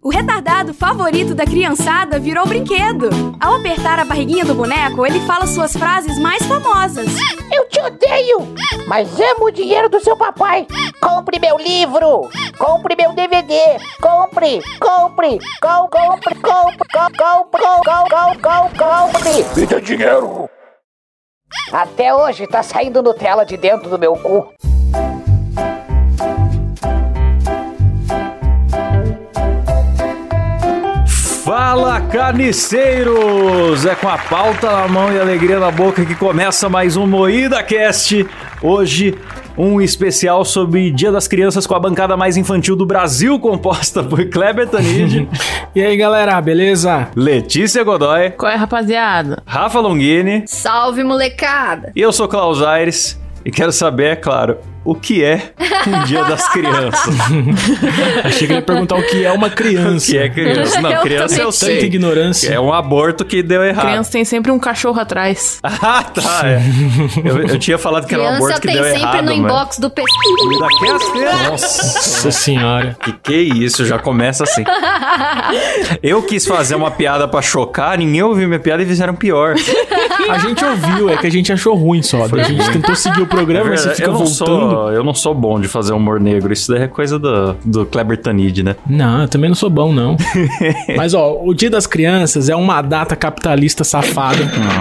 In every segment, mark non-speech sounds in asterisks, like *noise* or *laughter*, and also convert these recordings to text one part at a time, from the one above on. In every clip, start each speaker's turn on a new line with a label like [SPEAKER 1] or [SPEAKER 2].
[SPEAKER 1] O retardado favorito da criançada virou brinquedo. Ao apertar a barriguinha do boneco, ele fala suas frases mais famosas.
[SPEAKER 2] Eu te odeio, mas amo o dinheiro do seu papai. Compre meu livro, compre meu DVD, compre, compre, com, compre, compre, com, compre, com, com, com, compre.
[SPEAKER 3] Me dê dinheiro.
[SPEAKER 2] Até hoje tá saindo Nutella de dentro do meu cu.
[SPEAKER 4] Fala carniceiros! É com a pauta na mão e alegria na boca que começa mais um Moída Cast. Hoje, um especial sobre Dia das Crianças com a bancada mais infantil do Brasil, *laughs* composta por Kleber Tanid, *laughs*
[SPEAKER 5] E aí, galera, beleza?
[SPEAKER 4] Letícia Godoy,
[SPEAKER 6] Qual é, rapaziada?
[SPEAKER 4] Rafa Longini
[SPEAKER 7] Salve, molecada!
[SPEAKER 4] e eu sou Klaus Aires. E quero saber, é claro, o que é um Dia das *laughs* Crianças?
[SPEAKER 5] Achei que ele ia perguntar o que é uma *laughs*
[SPEAKER 4] o
[SPEAKER 5] criança.
[SPEAKER 4] que é criança? Não, *laughs*
[SPEAKER 7] Eu
[SPEAKER 4] criança eu
[SPEAKER 5] Tanta
[SPEAKER 4] sei.
[SPEAKER 5] ignorância.
[SPEAKER 4] É um aborto que deu errado.
[SPEAKER 6] Criança tem sempre um cachorro atrás.
[SPEAKER 4] Ah, tá. É. Eu, eu tinha falado que era um
[SPEAKER 7] Criança
[SPEAKER 4] aborto que
[SPEAKER 7] tem
[SPEAKER 4] deu
[SPEAKER 7] sempre
[SPEAKER 4] errado,
[SPEAKER 7] no
[SPEAKER 4] mas...
[SPEAKER 7] inbox do PC.
[SPEAKER 4] Daqui a tempo.
[SPEAKER 5] Nossa senhora.
[SPEAKER 4] Que que isso? Já começa assim. Eu quis fazer uma piada pra chocar, ninguém ouviu minha piada e fizeram pior.
[SPEAKER 5] A gente ouviu, é que a gente achou ruim só. A gente tentou seguir o programa, mas você fica
[SPEAKER 4] eu,
[SPEAKER 5] voltando.
[SPEAKER 4] sou, eu não sou bom de fazer humor negro. Isso daí é coisa do, do Kleber Tanid, né?
[SPEAKER 5] Não, eu também não sou bom, não. *laughs* Mas, ó, o Dia das Crianças é uma data capitalista safada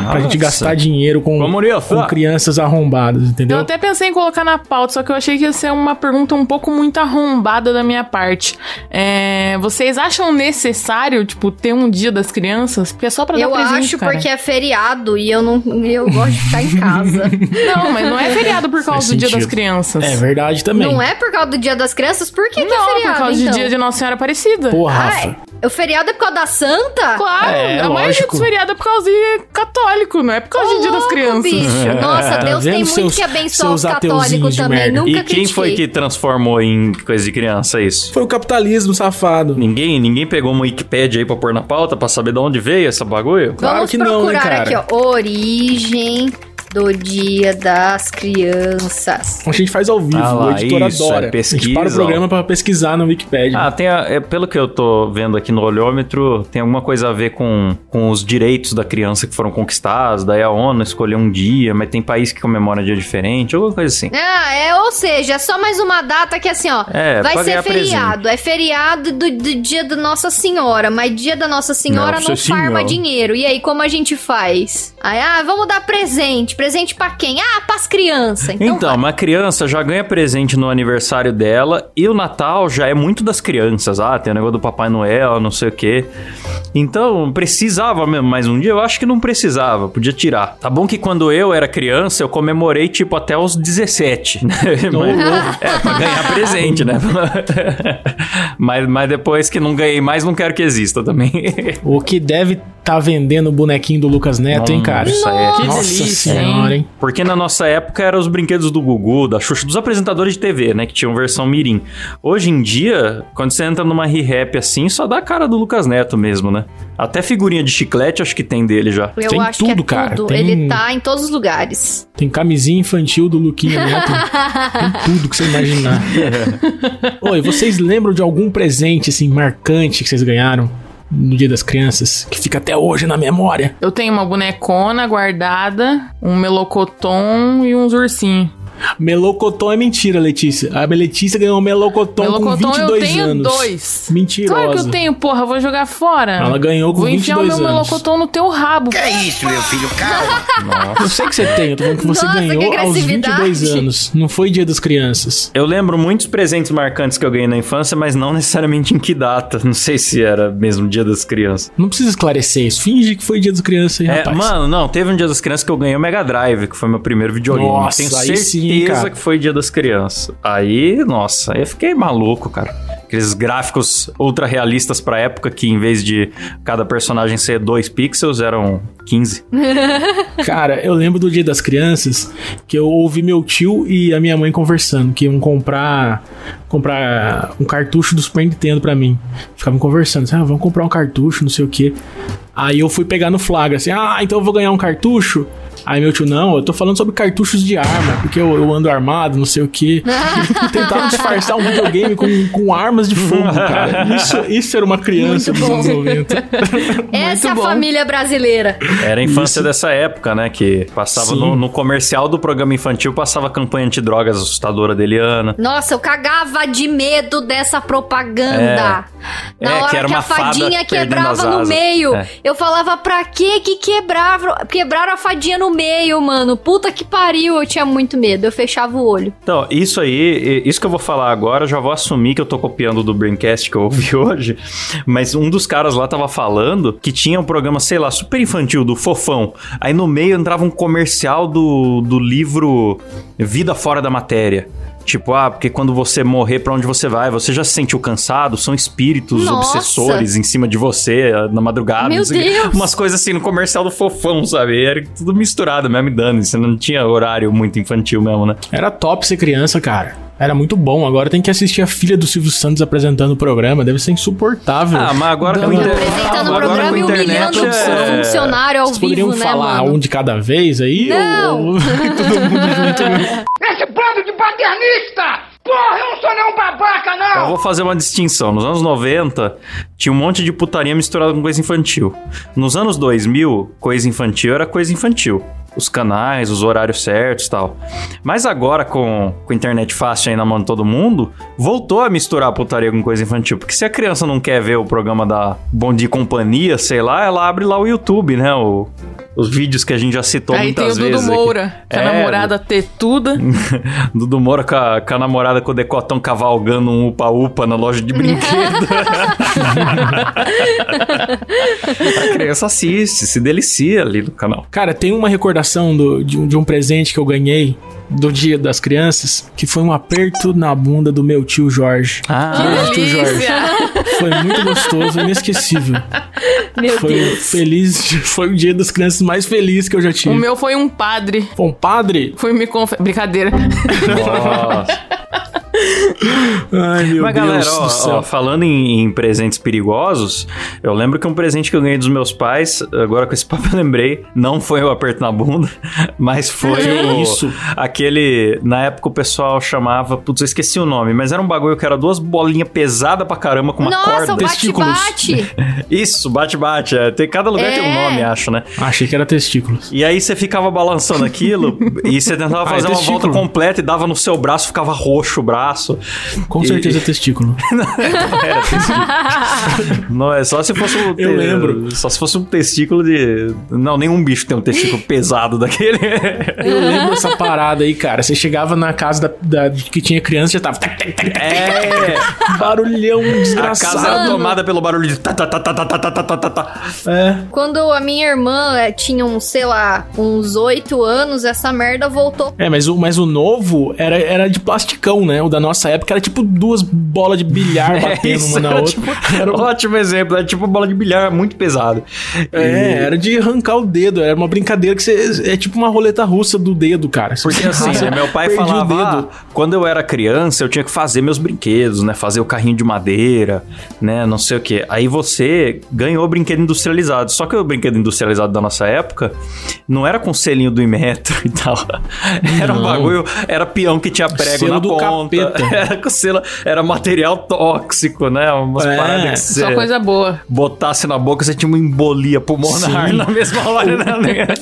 [SPEAKER 5] pra gente
[SPEAKER 4] Nossa.
[SPEAKER 5] gastar dinheiro com, com crianças arrombadas,
[SPEAKER 6] Eu
[SPEAKER 5] entendeu?
[SPEAKER 6] até pensei em colocar na pauta, só que eu achei que ia ser uma pergunta um pouco muito arrombada da minha parte. É, vocês acham necessário, tipo, ter um dia das crianças? Porque é só pra
[SPEAKER 7] Eu
[SPEAKER 6] dar presente,
[SPEAKER 7] acho
[SPEAKER 6] cara.
[SPEAKER 7] porque é feriado e eu não eu gosto de ficar em casa. *laughs*
[SPEAKER 6] Não, mas não é feriado por causa
[SPEAKER 5] Faz
[SPEAKER 6] do dia das
[SPEAKER 5] sentido.
[SPEAKER 6] Crianças.
[SPEAKER 5] É verdade também.
[SPEAKER 7] não é por causa do dia das crianças? Por que, que é
[SPEAKER 6] Não,
[SPEAKER 7] feriado,
[SPEAKER 6] por causa
[SPEAKER 7] então?
[SPEAKER 6] do dia de Nossa Senhora Aparecida.
[SPEAKER 5] Porra,
[SPEAKER 7] Ah,
[SPEAKER 5] Rafa.
[SPEAKER 7] é? O feriado é por causa da santa?
[SPEAKER 6] Claro,
[SPEAKER 5] É,
[SPEAKER 6] a maioria dos feriados é por causa de católico, não é por causa
[SPEAKER 7] Ô,
[SPEAKER 6] do dia das
[SPEAKER 7] louco,
[SPEAKER 6] crianças.
[SPEAKER 7] bicho. *laughs* Nossa,
[SPEAKER 5] Tá
[SPEAKER 7] Deus tem muito
[SPEAKER 5] seus-
[SPEAKER 7] que abençoar os católicos também.
[SPEAKER 5] merda?
[SPEAKER 7] Nunca
[SPEAKER 4] E quem
[SPEAKER 7] critiquei.
[SPEAKER 4] foi que transformou em coisa de criança isso?
[SPEAKER 5] Foi o capitalismo safado.
[SPEAKER 4] Ninguém, ninguém pegou uma Wikipédia aí pra pôr na pauta pra saber de onde veio esse bagulho?
[SPEAKER 5] Claro
[SPEAKER 7] Vamos
[SPEAKER 5] que não, né,
[SPEAKER 7] procurar
[SPEAKER 5] cara?
[SPEAKER 7] aqui, ó. Origem do Dia das Crianças.
[SPEAKER 5] A gente faz ao vivo,
[SPEAKER 4] Ah lá,
[SPEAKER 5] o editor
[SPEAKER 4] isso,
[SPEAKER 5] adora.
[SPEAKER 4] é
[SPEAKER 5] a gente para o
[SPEAKER 4] pesquisa,
[SPEAKER 5] programa pra pesquisar no Wikipedia.
[SPEAKER 4] Ah, tem a- é, pelo que eu tô vendo aqui no olhômetro, tem alguma coisa a ver com, com os direitos da criança que foram conquistados, daí a ONU escolheu um dia, mas tem país que comemora dia diferente, alguma coisa assim.
[SPEAKER 7] Ah, é, ou seja, é só mais uma data que assim, ó,
[SPEAKER 4] É,
[SPEAKER 7] vai ser feriado. É feriado do, do dia da Nossa Senhora, mas dia da Nossa Senhora
[SPEAKER 4] Nossa
[SPEAKER 7] não farma
[SPEAKER 4] Senhora.
[SPEAKER 7] dinheiro. E aí, como a gente faz? Aí, ah, vamos dar presente. Presente pra quem? Ah, pras crianças. Então,
[SPEAKER 4] Então, uma criança já ganha presente no aniversário dela e o Natal já é muito das crianças. Ah, tem o negócio do Papai Noel, não sei o quê. Então, precisava mesmo mais um dia? Eu acho que não precisava, podia tirar. Tá bom que quando eu era criança, eu comemorei tipo até os 17, né? *laughs* Mas- é, pra ganhar presente, né? *laughs* mas, mas depois que não ganhei mais, não quero que exista também.
[SPEAKER 5] O que deve tá vendendo o bonequinho do Lucas Neto, hein, cara?
[SPEAKER 4] Nossa, é.
[SPEAKER 6] Que
[SPEAKER 5] Nossa
[SPEAKER 6] delícia,
[SPEAKER 5] senhora, hein?
[SPEAKER 4] Porque na nossa época eram os brinquedos do Gugu, da Xuxa, dos apresentadores de TV, né? Que tinham versão mirim. Hoje em dia, quando você entra numa re-rap assim, só dá a cara do Lucas Neto mesmo, né? Até figurinha de chiclete acho que tem dele já.
[SPEAKER 7] Eu
[SPEAKER 5] tem
[SPEAKER 7] acho que
[SPEAKER 5] tudo,
[SPEAKER 7] é
[SPEAKER 5] cara.
[SPEAKER 7] tudo.
[SPEAKER 5] Tem-
[SPEAKER 7] Ele tá em todos os lugares.
[SPEAKER 5] Tem camisinha infantil do Luquinha Neto. *laughs* tem tudo que você imaginar. *laughs* Oi, vocês lembram de algum presente, assim, marcante que vocês ganharam no Dia das Crianças? Que fica até hoje na memória?
[SPEAKER 6] Eu tenho uma bonecona guardada, um melocotom e uns ursinhos.
[SPEAKER 5] Melocotão é mentira, Letícia. A Letícia ganhou melocotão,
[SPEAKER 6] Melocotom
[SPEAKER 5] com
[SPEAKER 6] eu
[SPEAKER 5] 22
[SPEAKER 6] tenho
[SPEAKER 5] anos.
[SPEAKER 6] dois.
[SPEAKER 5] Mentirosa.
[SPEAKER 6] Claro que eu tenho, porra, vou jogar fora.
[SPEAKER 5] Ela ganhou com
[SPEAKER 6] Vou enfiar o
[SPEAKER 5] 22
[SPEAKER 6] meu
[SPEAKER 5] anos.
[SPEAKER 6] melocotom no teu rabo.
[SPEAKER 3] Que é isso, meu filho? Calma.
[SPEAKER 5] Eu sei que você tem, eu tô falando que você
[SPEAKER 7] Nossa, que
[SPEAKER 5] ganhou aos
[SPEAKER 7] agressividade.
[SPEAKER 5] 22 anos. Não foi Dia das Crianças.
[SPEAKER 4] Eu lembro muitos presentes marcantes que eu ganhei na infância, mas não necessariamente em que data. Não sei se era mesmo Dia das Crianças.
[SPEAKER 5] Não precisa esclarecer isso. Finge que foi Dia das Crianças aí,
[SPEAKER 4] É,
[SPEAKER 5] rapaz.
[SPEAKER 4] mano, não, teve um Dia das Crianças que eu ganhei o Mega Drive, que foi meu primeiro videogame.
[SPEAKER 5] Nossa,
[SPEAKER 4] Tenho
[SPEAKER 5] aí
[SPEAKER 4] certeza
[SPEAKER 5] sim, cara.
[SPEAKER 4] que foi Dia das Crianças. Aí, nossa, eu fiquei maluco, cara. Aqueles gráficos ultra realistas pra época que em vez de cada personagem ser 2 pixels, eram 15. *laughs*
[SPEAKER 5] Cara, eu lembro do Dia das Crianças que eu ouvi meu tio e a minha mãe conversando que iam comprar comprar um cartucho do Super Nintendo pra mim. Ficavam conversando, assim, ah, vamos comprar um cartucho, não sei o quê. Aí eu fui pegar no flagra, assim, ah, então eu vou ganhar um cartucho. Aí meu tio, não, eu tô falando sobre cartuchos de arma, porque eu, eu ando armado, não sei o quê. *laughs* Tentaram disfarçar um videogame com, com armas de fogo, cara. Isso, isso era uma criança
[SPEAKER 7] Muito
[SPEAKER 5] dos
[SPEAKER 7] bom.
[SPEAKER 5] anos *laughs* 90.
[SPEAKER 7] Essa é a
[SPEAKER 6] bom.
[SPEAKER 7] família brasileira.
[SPEAKER 4] Era a infância dessa época, né? Que passava no, no comercial do programa infantil, passava a campanha antidrogas assustadora da Eliana.
[SPEAKER 7] Nossa, eu cagava de medo dessa propaganda.
[SPEAKER 4] É.
[SPEAKER 7] Na
[SPEAKER 4] É,
[SPEAKER 7] hora
[SPEAKER 4] que
[SPEAKER 7] que,
[SPEAKER 4] era uma
[SPEAKER 7] a fadinha quebrava no meio,
[SPEAKER 4] É.
[SPEAKER 7] eu falava, pra que que quebrava, quebraram a fadinha no meio, mano? Puta que pariu, eu tinha muito medo, eu fechava o olho.
[SPEAKER 4] Então, isso aí, isso que eu vou falar agora, já vou assumir que eu tô copiando do Braincast que eu ouvi *laughs* hoje, mas um dos caras lá tava falando que tinha um programa, sei lá, super infantil, do Fofão. Aí no meio entrava um comercial do, do livro Vida Fora da Matéria. Tipo, ah, porque quando você morrer, pra onde você vai? Você já se sentiu cansado? São espíritos
[SPEAKER 7] Nossa.
[SPEAKER 4] obsessores em cima de você eh, na madrugada.
[SPEAKER 7] Meu
[SPEAKER 4] o.
[SPEAKER 7] Deus.
[SPEAKER 4] Umas coisas assim no comercial do Fofão, sabe? Era tudo misturado mesmo, e dane Você não tinha horário muito infantil mesmo, né?
[SPEAKER 5] Era top ser criança, cara. Era muito bom. Agora tem que assistir a filha do Silvio Santos apresentando o programa. Deve ser insuportável.
[SPEAKER 4] Ah, mas agora com inter-
[SPEAKER 7] Apresentando o
[SPEAKER 4] agora
[SPEAKER 7] programa e humilhando
[SPEAKER 4] internet,
[SPEAKER 7] o
[SPEAKER 4] é-
[SPEAKER 7] funcionário ao
[SPEAKER 5] Vocês
[SPEAKER 7] vivo,
[SPEAKER 5] poderiam
[SPEAKER 7] né,
[SPEAKER 5] falar
[SPEAKER 7] mano?
[SPEAKER 5] um de cada vez aí?
[SPEAKER 7] Não.
[SPEAKER 5] Ou *laughs* todo mundo junto? *laughs*
[SPEAKER 3] Esse bando de paternista! Porra, eu não sou nenhum babaca, não!
[SPEAKER 4] Eu vou fazer uma distinção. Nos anos 90, tinha um monte de putaria misturada com coisa infantil. Nos anos 2000, coisa infantil era coisa infantil. Os canais, os horários certos e tal. Mas agora, com, com a internet fácil aí na mão de todo mundo, voltou a misturar putaria com coisa infantil. Porque se a criança não quer ver o programa da Bom Dia e Companhia, sei lá, ela abre lá o YouTube, né? O- os vídeos que a gente já citou
[SPEAKER 6] Aí tem o
[SPEAKER 4] muitas
[SPEAKER 6] Dudu
[SPEAKER 4] vezes. aqui.
[SPEAKER 6] Moura, com a
[SPEAKER 4] É,
[SPEAKER 6] namorada tetuda. *laughs*
[SPEAKER 4] Dudu Moura com a, com a namorada com o decotão cavalgando um upa-upa na loja de brinquedo. *laughs* *laughs* a criança assiste, se delicia ali no canal.
[SPEAKER 5] Cara, tem uma recordação do- de, um, de um presente que eu ganhei do Dia das Crianças, que foi um aperto na bunda do meu tio Jorge.
[SPEAKER 4] Ah,
[SPEAKER 5] Beijo, tio Jorge. Foi muito gostoso, inesquecível.
[SPEAKER 7] Meu
[SPEAKER 5] Foi
[SPEAKER 7] Deus.
[SPEAKER 5] o feliz, foi o Dia das Crianças mais feliz que eu já
[SPEAKER 6] O
[SPEAKER 5] tive.
[SPEAKER 6] meu foi um padre.
[SPEAKER 5] Bom, padre.
[SPEAKER 6] Foi me confessar. Brincadeira.
[SPEAKER 4] nossa. *laughs* *laughs*
[SPEAKER 5] Ai, meu
[SPEAKER 4] Mas
[SPEAKER 5] Deus
[SPEAKER 4] galera, ó,
[SPEAKER 5] do céu.
[SPEAKER 4] ó, falando em, em presentes perigosos, eu lembro que um presente que eu ganhei dos meus pais, agora com esse *laughs* papo eu lembrei, não foi o aperto na bunda, *laughs* mas foi o,
[SPEAKER 5] isso?
[SPEAKER 4] aquele, na época o pessoal chamava, putz, eu esqueci o nome, mas era um bagulho que era duas bolinhas pesadas pra caramba com uma
[SPEAKER 7] Nossa,
[SPEAKER 4] corda.
[SPEAKER 7] o
[SPEAKER 5] Testículos.
[SPEAKER 7] bate-bate.
[SPEAKER 4] Isso, bate-bate, é, tem, cada lugar tem um
[SPEAKER 7] É.
[SPEAKER 4] nome, acho, né?
[SPEAKER 5] Achei que era testículos.
[SPEAKER 4] E aí você ficava balançando aquilo e você tentava
[SPEAKER 5] Ah, é
[SPEAKER 4] fazer uma
[SPEAKER 5] testículo.
[SPEAKER 4] volta completa e dava no seu braço, ficava roxo o braço.
[SPEAKER 5] Com
[SPEAKER 4] E-
[SPEAKER 5] certeza é testículo. *laughs*
[SPEAKER 4] Era testículo. Não, é só se fosse um.
[SPEAKER 5] Eu lembro.
[SPEAKER 4] Só se fosse um testículo de. Não, nenhum bicho tem um testículo *laughs* pesado daquele.
[SPEAKER 5] Eu lembro dessa parada aí, cara. Você chegava na casa da, da- que tinha criança já tava.
[SPEAKER 4] É.
[SPEAKER 5] barulhão
[SPEAKER 4] A
[SPEAKER 5] desgraçado.
[SPEAKER 4] casa era tomada pelo barulho de. Tá, tá, tá, tá, tá, tá, tá, tá, tá, tá.
[SPEAKER 5] É.
[SPEAKER 7] Quando a minha irmã eh, tinha uns, sei lá, uns oito anos, essa merda voltou.
[SPEAKER 5] É, mas o, mas o novo era, era de plasticão, né? O da nossa época era tipo duas bolas de bilhar *laughs* batendo uma na
[SPEAKER 4] era
[SPEAKER 5] outra.
[SPEAKER 4] tipo-
[SPEAKER 5] Era um-
[SPEAKER 4] Ótimo exemplo. Era tipo bola de bilhar muito pesado.
[SPEAKER 5] É, era de arrancar o dedo. Era uma brincadeira que você. É tipo uma roleta russa do dedo, cara.
[SPEAKER 4] Porque *laughs* assim, né, meu pai
[SPEAKER 5] perdi o
[SPEAKER 4] falava,
[SPEAKER 5] dedo.
[SPEAKER 4] ah, quando eu era criança, eu tinha que fazer meus brinquedos, né? Fazer o carrinho de madeira, né? Não sei o quê. Aí você ganhou o brinquedo industrializado. Só que o brinquedo industrializado da nossa época não era com selinho do Imetro *laughs* e tal. Era um
[SPEAKER 5] Não.
[SPEAKER 4] bagulho, era peão que tinha prego
[SPEAKER 5] Selo
[SPEAKER 4] na ponta. *laughs* Era com selo, era material tóxico, né? Umas
[SPEAKER 5] É,
[SPEAKER 4] paradas que
[SPEAKER 6] Só coisa boa.
[SPEAKER 4] botasse na boca, você tinha uma embolia pulmonar
[SPEAKER 5] Sim. *laughs*
[SPEAKER 4] na mesma hora, né? *laughs*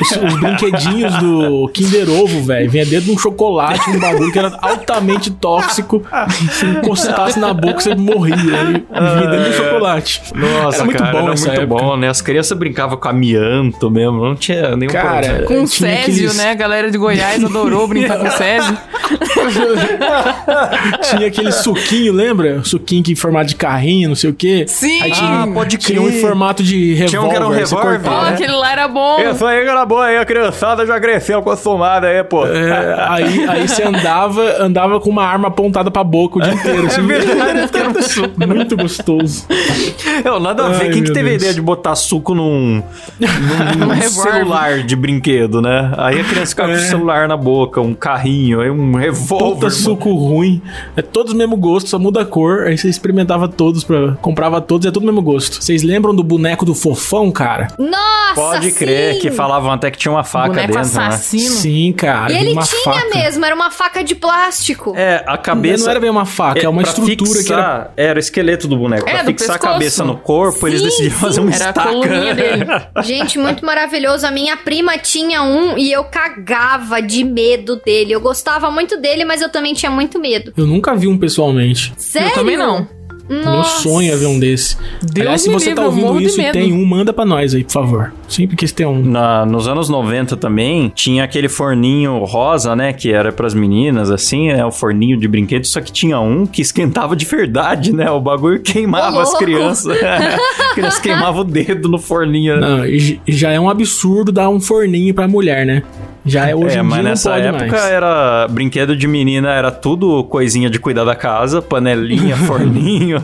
[SPEAKER 5] Os, os brinquedinhos do Kinder Ovo, velho, vinha dentro de um chocolate, um bagulho que era altamente tóxico. Se encostasse na boca, você morria. Né? Vinha dentro do chocolate.
[SPEAKER 4] Nossa,
[SPEAKER 5] era muito
[SPEAKER 4] cara,
[SPEAKER 5] bom
[SPEAKER 4] era muito
[SPEAKER 5] época.
[SPEAKER 4] bom, né? As crianças brincavam com amianto mesmo, não tinha nenhum
[SPEAKER 5] Cara,
[SPEAKER 4] problema.
[SPEAKER 6] Com Césio,
[SPEAKER 5] aqueles-
[SPEAKER 6] né? A galera de Goiás adorou brincar com Césio. *laughs*
[SPEAKER 5] Tinha aquele suquinho, lembra? Suquinho que em formato de carrinho, não sei o quê.
[SPEAKER 6] Sim!
[SPEAKER 5] Aí tinha,
[SPEAKER 4] Ah, pode
[SPEAKER 5] tinha um em formato de revólver.
[SPEAKER 4] Tinha um que era um revólver.
[SPEAKER 6] Pô,
[SPEAKER 4] né?
[SPEAKER 6] aquele lá era bom.
[SPEAKER 4] Isso aí, era boa aí, a criançada já cresceu acostumada aí, pô.
[SPEAKER 5] É, aí, aí você andava, andava com uma arma apontada pra boca o dia inteiro. Assim, *laughs*
[SPEAKER 4] É verdade, era um suco.
[SPEAKER 5] Muito gostoso.
[SPEAKER 4] Eu, nada a ver.
[SPEAKER 5] Ai,
[SPEAKER 4] Quem que teve a
[SPEAKER 5] Deus.
[SPEAKER 4] ideia de botar suco num, num, *laughs* num celular de brinquedo, né? Aí a criança ficava com o
[SPEAKER 5] É.
[SPEAKER 4] celular na boca, um carrinho, aí um revólver.
[SPEAKER 5] Puta suco ruim. É todos o mesmo gosto, só muda a cor. Aí você experimentava todos, pra, comprava todos e é tudo o mesmo gosto. Vocês lembram do boneco do fofão, cara?
[SPEAKER 7] Nossa,
[SPEAKER 4] Pode crer
[SPEAKER 7] sim!
[SPEAKER 4] que falavam até que tinha uma faca
[SPEAKER 6] Boneco
[SPEAKER 4] dentro, né?
[SPEAKER 6] assassino.
[SPEAKER 5] Sim, cara.
[SPEAKER 7] E ele
[SPEAKER 5] uma
[SPEAKER 7] tinha
[SPEAKER 5] faca.
[SPEAKER 7] mesmo, era uma faca de plástico.
[SPEAKER 4] É, a cabeça...
[SPEAKER 5] Não era bem uma faca, é, uma estrutura que era.
[SPEAKER 4] fixar- era... o esqueleto do boneco.
[SPEAKER 6] É,
[SPEAKER 4] pra fixar a
[SPEAKER 6] pescoço.
[SPEAKER 4] cabeça no corpo, eles
[SPEAKER 7] Sim,
[SPEAKER 4] decidiram
[SPEAKER 7] sim.
[SPEAKER 4] fazer um
[SPEAKER 6] Era a
[SPEAKER 4] estaca.
[SPEAKER 6] coluninha dele. *laughs*
[SPEAKER 7] Gente, muito maravilhoso. A minha prima tinha um e eu cagava de medo dele. Eu gostava muito dele, mas eu também tinha muito medo.
[SPEAKER 5] Eu nunca vi um pessoalmente.
[SPEAKER 7] Sério?
[SPEAKER 6] Eu também não.
[SPEAKER 5] Meu
[SPEAKER 7] Nossa.
[SPEAKER 5] sonho é ver um desse.
[SPEAKER 6] Deus
[SPEAKER 5] Aliás, se você
[SPEAKER 6] livre,
[SPEAKER 5] tá ouvindo isso e tem um, manda pra nós aí, por favor. Sempre quis ter um.
[SPEAKER 4] Na- nos anos 90 também, tinha aquele forninho rosa, né? Que era pras meninas, assim, é o forninho de brinquedo, só que tinha um que esquentava de verdade, né? O bagulho queimava
[SPEAKER 7] Ô,
[SPEAKER 4] as crianças. *laughs* As crianças queimavam o dedo no forninho. né?
[SPEAKER 5] Não, e já é um absurdo dar um forninho pra mulher, né? Já é hoje
[SPEAKER 4] é,
[SPEAKER 5] em
[SPEAKER 4] mas
[SPEAKER 5] dia não
[SPEAKER 4] nessa
[SPEAKER 5] pode
[SPEAKER 4] época
[SPEAKER 5] mais.
[SPEAKER 4] era brinquedo de menina, era tudo coisinha de cuidar da casa, panelinha, *laughs* forninho,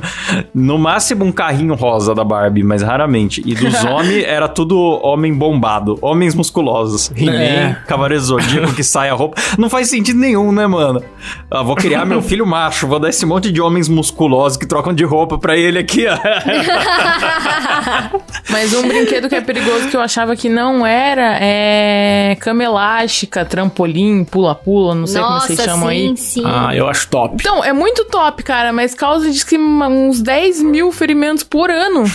[SPEAKER 4] no máximo um carrinho rosa da Barbie, mas raramente. E dos *laughs* homens era tudo homem bombado, homens musculosos. He-Man,
[SPEAKER 5] É.
[SPEAKER 4] Cavaleiro Zodíaco que sai a roupa. Não faz sentido nenhum, né, mano? Ah, vou criar meu filho macho, vou dar esse monte de homens musculosos que trocam de roupa pra ele aqui, ó. *laughs*
[SPEAKER 6] Mas um brinquedo que é perigoso que eu achava que não era é cama elástica, trampolim, pula-pula, não sei
[SPEAKER 7] Nossa,
[SPEAKER 6] como vocês chamam
[SPEAKER 7] sim,
[SPEAKER 6] aí.
[SPEAKER 7] sim.
[SPEAKER 5] Ah, eu acho top.
[SPEAKER 6] Então, é muito top, cara, mas causa diz que uns 10 mil ferimentos por ano. *laughs*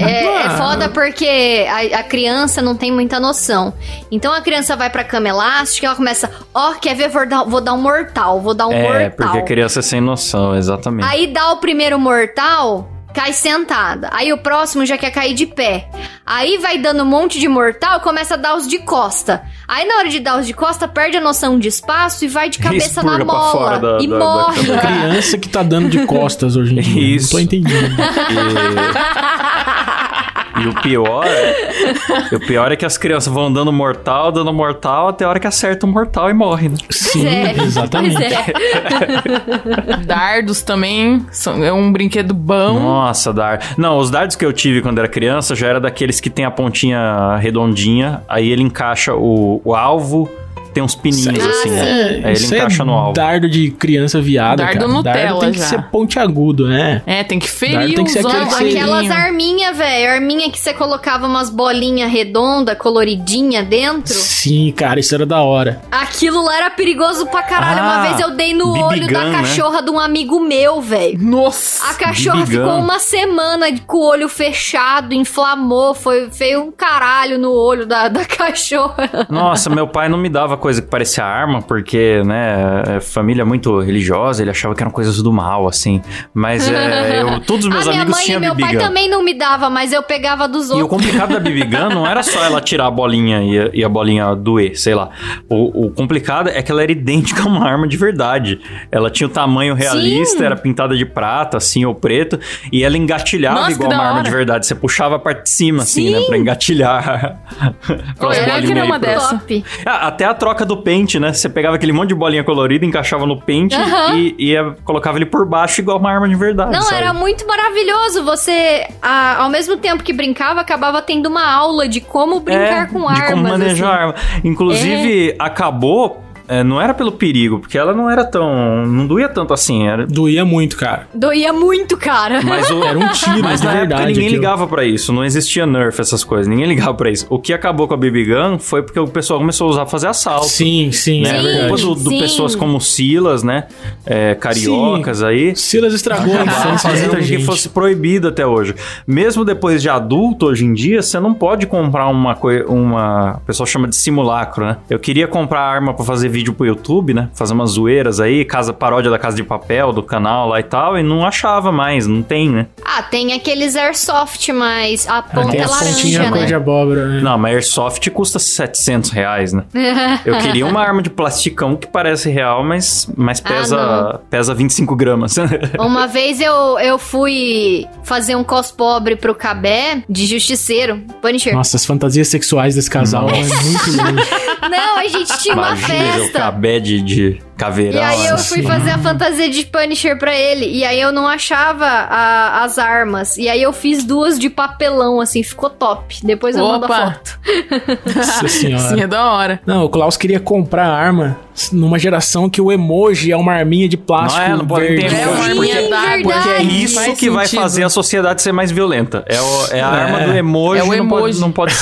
[SPEAKER 7] É, é
[SPEAKER 5] Ah.
[SPEAKER 7] foda porque a, a criança não tem muita noção. Então a criança vai pra cama elástica ela começa, ó, quer ver, vou dar, vou dar um mortal, vou dar um
[SPEAKER 4] É,
[SPEAKER 7] mortal.
[SPEAKER 4] porque a criança é sem noção, exatamente.
[SPEAKER 7] Aí dá o primeiro mortal, cai sentada. Aí o próximo já quer cair de pé. Aí vai dando um monte de mortal, começa a dar os de costa. Aí na hora de dar os de costa, perde a noção de espaço e vai de *laughs* cabeça na
[SPEAKER 4] Expurga fora da-
[SPEAKER 7] e
[SPEAKER 4] da- da
[SPEAKER 7] morre.
[SPEAKER 4] cama.
[SPEAKER 5] Criança que tá dando de costas hoje em dia.
[SPEAKER 4] Isso.
[SPEAKER 5] Não tô entendendo. *laughs*
[SPEAKER 4] E, *laughs* e o pior, *laughs* o pior é que as crianças vão dando mortal, dando mortal, até a hora que acerta o mortal e morre, né?
[SPEAKER 5] Sim,
[SPEAKER 7] é, *laughs*
[SPEAKER 5] exatamente.
[SPEAKER 7] É. *laughs*
[SPEAKER 6] Dardos também são, é um brinquedo bom.
[SPEAKER 4] Nossa, dar. Não, os dardos que eu tive quando era criança já era daqueles que tem a pontinha redondinha, aí ele encaixa o, o alvo, tem uns pininhos
[SPEAKER 7] Ah,
[SPEAKER 4] assim,
[SPEAKER 7] sim.
[SPEAKER 4] né? Aí ele
[SPEAKER 5] Isso é
[SPEAKER 4] encaixa no alvo.
[SPEAKER 5] dardo de criança viada,
[SPEAKER 6] Dardo
[SPEAKER 5] cara.
[SPEAKER 6] Nutella
[SPEAKER 5] dardo tem que
[SPEAKER 6] já.
[SPEAKER 5] ser pontiagudo, né?
[SPEAKER 6] É, tem que ferir
[SPEAKER 5] Dardo tem que ser aquele
[SPEAKER 7] Aquelas arminhas, velho. Arminha que você colocava umas bolinhas redondas, coloridinha dentro.
[SPEAKER 5] Sim, cara, isso era da hora.
[SPEAKER 7] Aquilo lá era perigoso pra caralho.
[SPEAKER 4] Ah,
[SPEAKER 7] Uma vez eu dei no
[SPEAKER 4] BB
[SPEAKER 7] olho da
[SPEAKER 4] gun, né?
[SPEAKER 7] cachorra de um amigo meu, velho.
[SPEAKER 6] Nossa!
[SPEAKER 7] A cachorra
[SPEAKER 4] BB gun.
[SPEAKER 7] ficou uma semana com o olho fechado, inflamou, foi feio um caralho no olho da, da *laughs* cachorra.
[SPEAKER 4] Nossa, meu pai não me dava coisa que parecia arma, porque, né, é família muito religiosa, ele achava que eram coisas do mal, assim. Mas é, eu, *laughs* todos os meus
[SPEAKER 7] a minha
[SPEAKER 4] amigos
[SPEAKER 7] mãe e
[SPEAKER 4] tinham
[SPEAKER 7] meu
[SPEAKER 4] BB
[SPEAKER 7] pai também não me dava, mas eu pegava dos
[SPEAKER 4] E o
[SPEAKER 7] outros.
[SPEAKER 4] complicado da *laughs* BB Gun não era só ela tirar a bolinha e a, e a bolinha doer, sei lá. O, o complicado é que ela era idêntica a uma arma de verdade. Ela tinha o tamanho realista,
[SPEAKER 7] Sim.
[SPEAKER 4] era pintada de prata, assim, ou preto, e ela engatilhava
[SPEAKER 6] Nossa,
[SPEAKER 4] igual uma arma de verdade. Você puxava a parte de cima, assim, né,
[SPEAKER 7] Sim.
[SPEAKER 4] pra engatilhar.
[SPEAKER 6] Olha, *laughs* eu queria uma dessa.
[SPEAKER 7] Top.
[SPEAKER 4] Ah, até a troca do pente, né? Você pegava aquele monte de bolinha colorida, encaixava no pente
[SPEAKER 7] Aham.
[SPEAKER 4] e, e ia- colocava ele por baixo igual uma arma de verdade.
[SPEAKER 7] Não,
[SPEAKER 4] sabe?
[SPEAKER 7] era muito maravilhoso. Você, a- ao mesmo tempo que brincava, acabava tendo uma aula de como brincar
[SPEAKER 4] É,
[SPEAKER 7] com armas.
[SPEAKER 4] De como manejar
[SPEAKER 7] assim.
[SPEAKER 4] arma. Inclusive, acabou. É, não era pelo perigo, porque ela não era tão. Não doía tanto assim. Era,
[SPEAKER 5] Doía muito, cara.
[SPEAKER 7] Doía muito, cara.
[SPEAKER 4] mas o, *laughs*
[SPEAKER 5] Era um tiro,
[SPEAKER 4] Mas
[SPEAKER 5] de
[SPEAKER 4] na época
[SPEAKER 5] verdade.
[SPEAKER 4] ninguém
[SPEAKER 5] aquilo.
[SPEAKER 4] ligava pra isso, não existia Nerf, essas coisas, ninguém ligava pra isso. O que acabou com a BB Gun foi porque o pessoal começou a usar pra fazer assalto.
[SPEAKER 5] Sim, sim,
[SPEAKER 4] Né?
[SPEAKER 5] é
[SPEAKER 7] Sim.
[SPEAKER 4] Culpa do, do
[SPEAKER 7] Sim.
[SPEAKER 4] pessoas como Silas, né? É, cariocas aí.
[SPEAKER 5] Silas estragou a infância
[SPEAKER 4] fazendo que
[SPEAKER 5] gente.
[SPEAKER 4] fosse proibido até hoje. Mesmo depois de adulto, hoje em dia, você não pode comprar uma coisa. Uma. O pessoal chama de simulacro, né? Eu queria comprar arma pra fazer vídeo pro YouTube, né? Fazer umas zoeiras aí, casa paródia da Casa de Papel, do canal lá e tal, e não achava mais, não tem, né?
[SPEAKER 7] Ah, tem aqueles airsoft, mas a
[SPEAKER 5] Ah,
[SPEAKER 7] ponta
[SPEAKER 5] Tem
[SPEAKER 7] é
[SPEAKER 5] a pontinha
[SPEAKER 7] laranja,
[SPEAKER 5] cor de
[SPEAKER 7] né?
[SPEAKER 5] abóbora, né?
[SPEAKER 4] Não, mas Airsoft custa 700 reais, né? *laughs* Eu queria uma arma de plasticão que parece real, mas, mas
[SPEAKER 7] Ah,
[SPEAKER 4] pesa, pesa 25 gramas. *laughs*
[SPEAKER 7] Uma vez eu, eu fui fazer um cos pobre pro Cabé de justiceiro, Punisher.
[SPEAKER 5] Nossa, as fantasias sexuais desse casal é muito longe. *laughs*
[SPEAKER 7] Não, a gente tinha uma
[SPEAKER 4] Imagina, ficar bad de caveirão.
[SPEAKER 7] E aí eu
[SPEAKER 4] assim.
[SPEAKER 7] fui fazer a fantasia de Punisher pra ele. E aí eu não achava a- as armas. E aí eu fiz duas de papelão, assim, ficou top. Depois eu mando a
[SPEAKER 6] Opa.
[SPEAKER 7] foto.
[SPEAKER 5] Nossa *laughs* senhora.
[SPEAKER 6] Sim, é da hora.
[SPEAKER 5] Não, o Klaus queria comprar arma numa geração que o emoji é uma arminha de plástico
[SPEAKER 4] Não é, não pode ter
[SPEAKER 5] verde.
[SPEAKER 6] É uma
[SPEAKER 4] emoji,
[SPEAKER 6] arminha
[SPEAKER 7] Sim,
[SPEAKER 6] d'água.
[SPEAKER 7] verdade.
[SPEAKER 4] Porque é isso
[SPEAKER 6] faz
[SPEAKER 4] que vai fazer a sociedade ser mais violenta. É, o- é a arma do emoji.
[SPEAKER 6] É o
[SPEAKER 4] não pode-
[SPEAKER 6] emoji.
[SPEAKER 4] Não pode,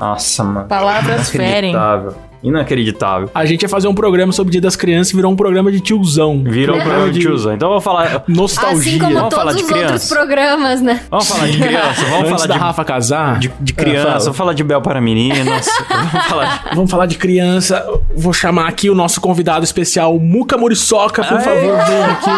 [SPEAKER 4] Nossa, mano.
[SPEAKER 6] Palavras ferem.
[SPEAKER 4] Inacreditável.
[SPEAKER 5] A gente ia fazer um programa sobre o Dia das Crianças e virou um programa de tiozão.
[SPEAKER 4] Virou um programa de tiozão. Então vamos falar.
[SPEAKER 5] Nostalgia.
[SPEAKER 7] Assim como
[SPEAKER 4] Vamos falar
[SPEAKER 7] todos
[SPEAKER 4] de
[SPEAKER 7] os outros
[SPEAKER 4] criança.
[SPEAKER 7] programas, né?
[SPEAKER 4] Vamos falar de criança. Vamos
[SPEAKER 5] Antes
[SPEAKER 4] falar
[SPEAKER 5] da
[SPEAKER 4] de,
[SPEAKER 5] Rafa casar,
[SPEAKER 4] de, de criança.
[SPEAKER 5] fala.
[SPEAKER 4] Vamos falar de Bel para meninas. *laughs* vamos falar de...
[SPEAKER 5] vamos falar de criança. Vou chamar aqui o nosso convidado especial, Muca Muriçoca, por favor, vem aqui.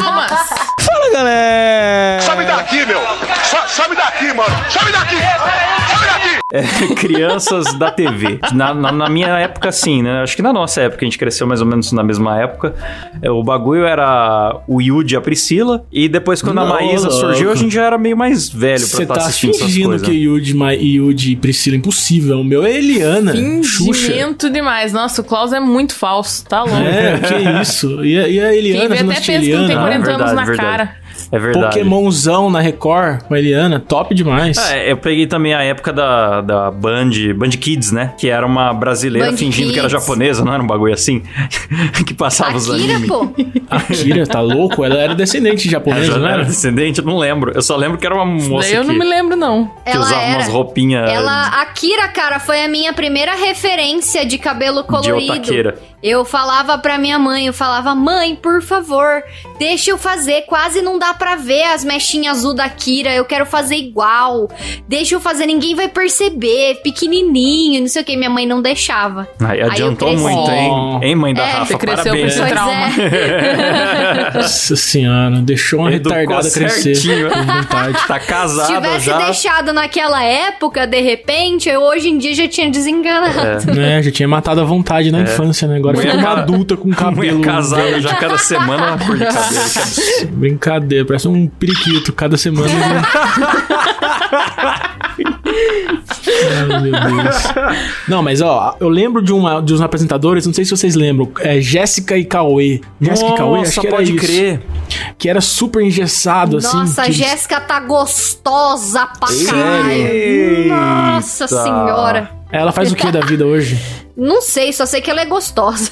[SPEAKER 5] Fala, galera!
[SPEAKER 3] Sobe daqui, meu! So- sobe daqui, mano! Sobe daqui! Sobe daqui!
[SPEAKER 4] É, *laughs* crianças da TV. Na, na- na minha época, sim, né? Acho que na nossa época, a gente cresceu mais ou menos na mesma época. É, o bagulho era o Yudi e a Priscila. E depois, quando a
[SPEAKER 5] Não,
[SPEAKER 4] Maísa
[SPEAKER 5] louco.
[SPEAKER 4] surgiu, a gente já era meio mais velho pra
[SPEAKER 5] Você
[SPEAKER 4] estar
[SPEAKER 5] tá
[SPEAKER 4] assistindo essas
[SPEAKER 5] fingindo
[SPEAKER 4] coisas.
[SPEAKER 5] que Yudi, Ma- Yudi e Priscila impossível. O meu é Eliana, Xuxa.
[SPEAKER 6] Fingimento demais. Nossa, o Klaus é muito falso. Tá louco.
[SPEAKER 5] É, que isso. E a, e a
[SPEAKER 6] Quem
[SPEAKER 5] Eliana,
[SPEAKER 6] vê
[SPEAKER 5] você não
[SPEAKER 6] até pensa que não tem
[SPEAKER 5] Eliana?
[SPEAKER 6] 40 anos
[SPEAKER 4] verdade,
[SPEAKER 6] na
[SPEAKER 4] verdade.
[SPEAKER 6] cara.
[SPEAKER 4] É verdade.
[SPEAKER 5] Pokémonzão na Record com a Eliana, top demais.
[SPEAKER 4] É, eu peguei também a época da, da Band, Band Kids, né? Que era uma brasileira
[SPEAKER 7] Band
[SPEAKER 4] fingindo que era
[SPEAKER 7] Kids.
[SPEAKER 4] japonesa, não era um bagulho assim? *laughs* que passava os
[SPEAKER 7] Akira,
[SPEAKER 4] animes.
[SPEAKER 7] pô. *laughs*
[SPEAKER 5] A Kira, tá louco? Ela era descendente de
[SPEAKER 4] Ela
[SPEAKER 5] japonês,
[SPEAKER 4] já
[SPEAKER 5] não
[SPEAKER 4] era
[SPEAKER 5] era?
[SPEAKER 4] descendente, eu não lembro. Eu só lembro que era uma moça
[SPEAKER 6] Daí eu
[SPEAKER 4] que,
[SPEAKER 6] não me lembro, não.
[SPEAKER 4] que
[SPEAKER 7] Ela
[SPEAKER 4] usava
[SPEAKER 7] era.
[SPEAKER 4] umas roupinhas
[SPEAKER 7] Ela, a Kira, cara, foi a minha primeira referência de cabelo
[SPEAKER 4] de
[SPEAKER 7] colorido.
[SPEAKER 4] otaqueira.
[SPEAKER 7] Eu falava pra minha mãe, eu falava, mãe, por favor, deixa eu fazer. Quase não dá pra ver as mechinhas azul da Kira. Eu quero fazer igual. Deixa eu fazer, ninguém vai perceber. Pequenininho, não sei o que. Minha mãe não deixava. Eu
[SPEAKER 4] adiantou
[SPEAKER 7] cresci.
[SPEAKER 4] muito, hein? Hein, mãe da
[SPEAKER 7] É,
[SPEAKER 4] Rafa?
[SPEAKER 6] você cresceu com
[SPEAKER 4] Parabéns.
[SPEAKER 6] esse
[SPEAKER 7] Pois
[SPEAKER 6] trauma.
[SPEAKER 7] é. *laughs*
[SPEAKER 5] Nossa senhora, deixou uma
[SPEAKER 4] Educou
[SPEAKER 5] retardada crescer.
[SPEAKER 4] certinho.
[SPEAKER 5] Com vontade.
[SPEAKER 4] Tá
[SPEAKER 7] Se
[SPEAKER 4] casada
[SPEAKER 7] tivesse
[SPEAKER 4] já.
[SPEAKER 7] deixado naquela época, de repente, eu hoje em dia já tinha desenganado.
[SPEAKER 5] Né, já tinha matado a vontade na infância, né? Agora
[SPEAKER 4] Mulher
[SPEAKER 5] ficou uma adulta com cabelo.
[SPEAKER 4] Mulher casada já cada semana uma cor de cabelo. que.
[SPEAKER 5] Brincadeira, parece um periquito cada semana. né? Ai, meu Deus. Não, mas ó, eu lembro de, uma, de uns apresentadores, não sei se vocês lembram, é Jéssica e Cauê. Jéssica e Cauê, acho
[SPEAKER 4] Nossa,
[SPEAKER 5] que era
[SPEAKER 4] pode
[SPEAKER 5] isso.
[SPEAKER 4] crer.
[SPEAKER 5] Que era super engessado, assim.
[SPEAKER 7] Nossa, a
[SPEAKER 5] que-
[SPEAKER 7] Jéssica tá gostosa pra caralho. Nossa senhora.
[SPEAKER 5] Ela faz o que da vida hoje? *laughs*
[SPEAKER 7] Não sei, só sei que ela é gostosa.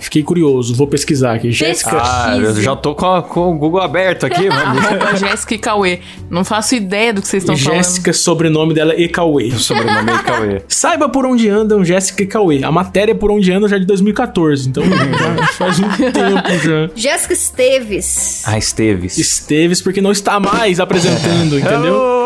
[SPEAKER 5] Fiquei curioso, vou pesquisar aqui. Jéssica.
[SPEAKER 4] Ah, eu já tô com, a- com o Google aberto aqui, mano. *laughs*
[SPEAKER 6] Arroba Jéssica e Cauê. Não faço ideia do que vocês estão falando.
[SPEAKER 5] Jéssica, sobrenome dela e Cauê.
[SPEAKER 4] Sobrenome é Cauê. *laughs*
[SPEAKER 5] Saiba por onde andam Jéssica e Cauê. A matéria é por onde andam já é de 2014, então já faz um tempo já.
[SPEAKER 7] Jéssica Esteves.
[SPEAKER 4] Ah, Esteves.
[SPEAKER 5] Esteves, porque não está mais apresentando, entendeu?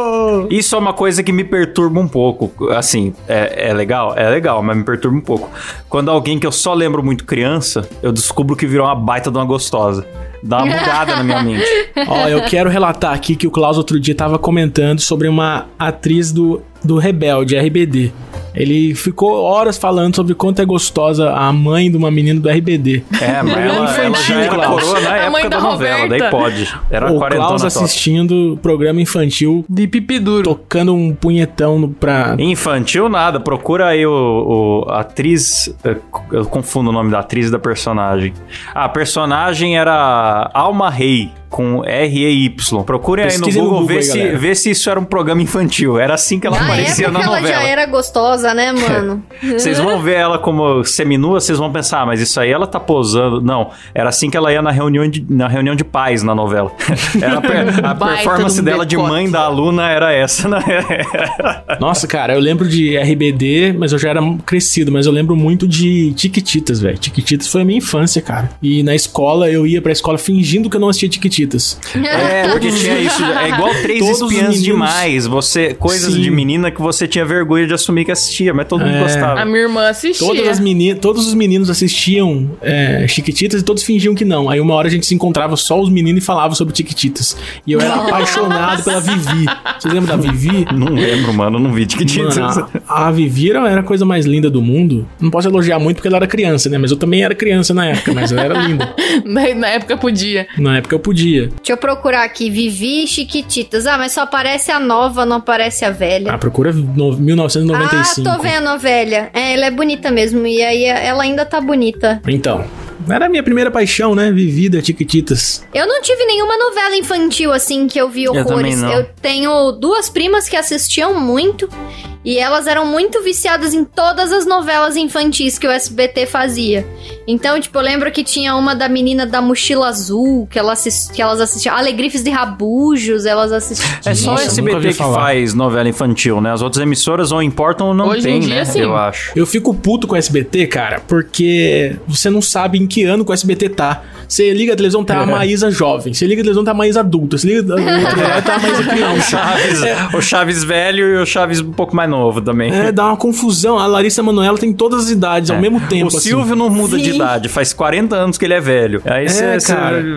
[SPEAKER 4] Isso é uma coisa que me perturba um pouco. Assim, é, é legal? É legal, mas me perturba um pouco. Quando alguém que eu só lembro muito criança, eu descubro que virou uma baita de uma gostosa. Dá uma bugada na minha mente. *laughs*
[SPEAKER 5] Ó, eu quero relatar aqui que o Klaus outro dia tava comentando sobre uma atriz do, do Rebelde, RBD. Ele ficou horas falando sobre quanto é gostosa a mãe de uma menina do RBD.
[SPEAKER 4] É, mas ela, ela já
[SPEAKER 5] infantil,
[SPEAKER 4] era
[SPEAKER 5] Klaus.
[SPEAKER 4] coroa na
[SPEAKER 6] A
[SPEAKER 4] época
[SPEAKER 6] mãe
[SPEAKER 4] da
[SPEAKER 6] da
[SPEAKER 4] novela,
[SPEAKER 6] Roberta.
[SPEAKER 4] daí pode. Era
[SPEAKER 5] o Klaus
[SPEAKER 4] top.
[SPEAKER 5] assistindo o programa infantil,
[SPEAKER 6] De pipi duro.
[SPEAKER 5] tocando um punhetão no, pra...
[SPEAKER 4] Infantil nada, procura aí o, o- a atriz. eh, Eu confundo o nome da atriz e da personagem. A personagem era Alma Rei, com R-E-Y. Procure aí no
[SPEAKER 5] Pesquise no
[SPEAKER 4] Google,
[SPEAKER 5] Google
[SPEAKER 4] ver,
[SPEAKER 5] aí,
[SPEAKER 4] se, ver se isso era um programa infantil. Era assim que ela
[SPEAKER 7] Na
[SPEAKER 4] aparecia
[SPEAKER 7] época
[SPEAKER 4] na
[SPEAKER 7] ela
[SPEAKER 4] novela.
[SPEAKER 7] já era gostosa, né, mano?
[SPEAKER 4] Vocês vão ver ela como seminua, vocês vão pensar, ah, mas isso aí ela tá posando. Não, era assim que ela ia na reunião de, na reunião de pais na novela. *laughs* Era a, per- a performance
[SPEAKER 6] de
[SPEAKER 4] dela de mãe da aluna era essa, né? *laughs*
[SPEAKER 5] Nossa, cara, eu lembro de RBD, mas eu já era crescido, mas eu lembro muito de Tiquititas, velho. Tiquititas foi a minha infância, cara. E na escola, eu ia pra escola fingindo que eu não assistia Tiquititas.
[SPEAKER 4] É, porque tinha *laughs* isso. É igual três
[SPEAKER 5] Todos
[SPEAKER 4] espiãs demais. Você, coisas
[SPEAKER 5] Sim.
[SPEAKER 4] de menina que você tinha vergonha de assumir que assistia, mas todo mundo
[SPEAKER 5] É.
[SPEAKER 4] gostava.
[SPEAKER 6] A minha irmã assistia.
[SPEAKER 5] Todas as meni todos os meninos assistiam é, Chiquititas e todos fingiam que não. Aí uma hora a gente se encontrava só os meninos e falava sobre Chiquititas. E eu era apaixonado pela Vivi. Vocês lembram da Vivi?
[SPEAKER 4] Não lembro, mano, não vi de que tinha.
[SPEAKER 5] Mano, a, a Vivi era, era a coisa mais linda do mundo. Não posso elogiar muito porque ela era criança, né? Mas eu também era criança na época, mas ela era linda. *laughs*
[SPEAKER 6] Na, na época podia.
[SPEAKER 5] Na época eu podia.
[SPEAKER 7] Deixa eu procurar aqui. Vivi Chiquititas. Ah, mas só aparece a nova, não aparece a velha.
[SPEAKER 5] Ah, procura no- 1995.
[SPEAKER 7] Ah, tô vendo a velha. É, ela é bonita mesmo. E aí ela ainda tá bonita.
[SPEAKER 5] Então, era a minha primeira paixão, né? Vivida, Tiquititas.
[SPEAKER 7] Eu não tive nenhuma novela infantil assim que eu vi horrores.
[SPEAKER 4] não.
[SPEAKER 7] Eu tenho duas primas que assistiam muito. E elas eram muito viciadas em todas as novelas infantis que o SBT fazia. Então, tipo, eu lembro que tinha uma da menina da mochila azul, que, ela assis- que elas assistiam. Alegrifes de Rabujos, elas assistiam.
[SPEAKER 4] É só o SBT que faz novela infantil, né? As outras emissoras ou importam ou não
[SPEAKER 6] Hoje em
[SPEAKER 4] tem,
[SPEAKER 6] dia,
[SPEAKER 4] né?
[SPEAKER 6] sim.
[SPEAKER 4] Eu acho.
[SPEAKER 5] Eu fico puto com o SBT, cara, porque você não sabe em que ano que o SBT tá. Você liga a televisão, tá a *laughs* Maísa jovem. Você liga a televisão, tá a Maísa adulta. Você liga a outra, tá a Maísa criança. *laughs*
[SPEAKER 4] Chaves, o Chaves velho e o Chaves um pouco mais novo também.
[SPEAKER 5] É, dá uma confusão. A Larissa Manoela tem todas as idades ao
[SPEAKER 4] É.
[SPEAKER 5] mesmo tempo.
[SPEAKER 4] O
[SPEAKER 5] assim.
[SPEAKER 4] Silvio não muda de
[SPEAKER 7] Sim.
[SPEAKER 4] idade, faz 40 anos que ele é velho. Aí você
[SPEAKER 5] É,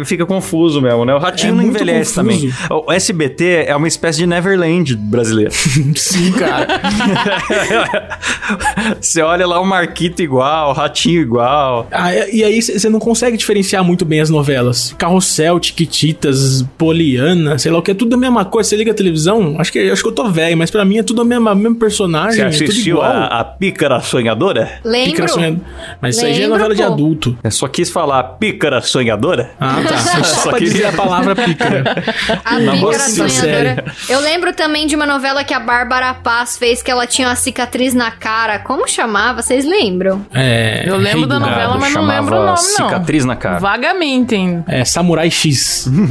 [SPEAKER 4] fica confuso mesmo, né? O Ratinho
[SPEAKER 5] É
[SPEAKER 4] não envelhece
[SPEAKER 5] confuso.
[SPEAKER 4] também. O SBT é uma espécie de Neverland brasileiro. *laughs*
[SPEAKER 5] Sim, cara. *laughs*
[SPEAKER 4] você olha lá o Marquito igual, o Ratinho igual.
[SPEAKER 5] Ah, e e aí você não consegue diferenciar muito bem as novelas. Carrossel, Tiquititas, Poliana, sei lá o que, é tudo a mesma coisa. Você liga a televisão, acho que, acho que eu tô velho, mas pra mim é tudo a mesma, mesmo personagem.
[SPEAKER 4] Você
[SPEAKER 5] é tudo
[SPEAKER 4] assistiu
[SPEAKER 5] igual.
[SPEAKER 4] a, a Pícara Sonhadora?
[SPEAKER 7] Lembro.
[SPEAKER 5] Pícara sonhando. Mas isso aí já é
[SPEAKER 7] Lembro,
[SPEAKER 5] novela de
[SPEAKER 7] pô.
[SPEAKER 5] adulto.
[SPEAKER 4] Eu só quis falar Pícara Sonhadora.
[SPEAKER 5] Ah, tá. *laughs* Só,
[SPEAKER 4] Só
[SPEAKER 5] pra
[SPEAKER 4] queria-
[SPEAKER 5] dizer a palavra pícara. *laughs*
[SPEAKER 7] A
[SPEAKER 5] Na
[SPEAKER 7] Pícara
[SPEAKER 5] moça
[SPEAKER 7] Sonhadora. Eu lembro também de uma novela que a Bárbara Paz fez, que ela tinha uma cicatriz na cara. Como chamava? Vocês lembram?
[SPEAKER 5] É,
[SPEAKER 6] Eu lembro da novela, mas não lembro o nome, não.
[SPEAKER 4] Cicatriz na cara.
[SPEAKER 6] Vagamente, hein?
[SPEAKER 5] É, Samurai X. *laughs*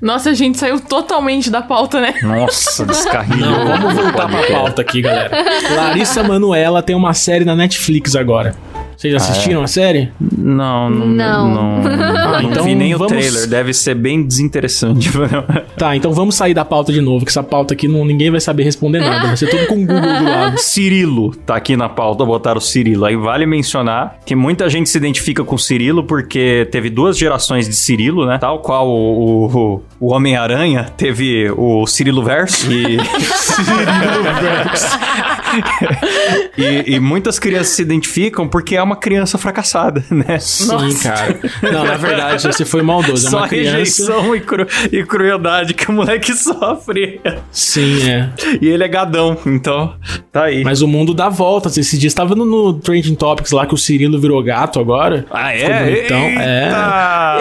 [SPEAKER 6] Nossa, a gente saiu totalmente da pauta, né?
[SPEAKER 4] Nossa, descarrilho.
[SPEAKER 5] Vamos voltar pra pauta aqui, galera. Larissa Manoela tem uma série na Netflix agora. Vocês assistiram a série?
[SPEAKER 4] Não, não,
[SPEAKER 7] Não.
[SPEAKER 4] não, *laughs* não,
[SPEAKER 5] Ah, então
[SPEAKER 4] vi nem
[SPEAKER 5] vamos-
[SPEAKER 4] o trailer. Deve ser bem desinteressante. *laughs*
[SPEAKER 5] Tá, então vamos sair da pauta de novo, que essa pauta aqui não, ninguém vai saber responder nada. Vai ser tudo com o Google do lado. *laughs*
[SPEAKER 4] Cirilo tá aqui na pauta, botaram o Cirilo. Aí vale mencionar que muita gente se identifica com o Cirilo porque teve duas gerações de Cirilo, né? Tal qual o, o, o Homem-Aranha teve o Cirilo Verso. E... e, e muitas crianças se identificam porque é uma criança fracassada, né?
[SPEAKER 5] Sim, cara. Não, na verdade, você foi maldoso. É
[SPEAKER 4] Só
[SPEAKER 5] uma criança.
[SPEAKER 4] rejeição e, cru- e crueldade que o moleque *laughs* sofre.
[SPEAKER 5] Sim, é.
[SPEAKER 4] E ele é gadão, então tá aí.
[SPEAKER 5] Mas o mundo dá voltas. Esse dia estava no, no Trending Topics lá que o Cirilo virou gato agora.
[SPEAKER 4] Ah, é?
[SPEAKER 5] bonitão. É.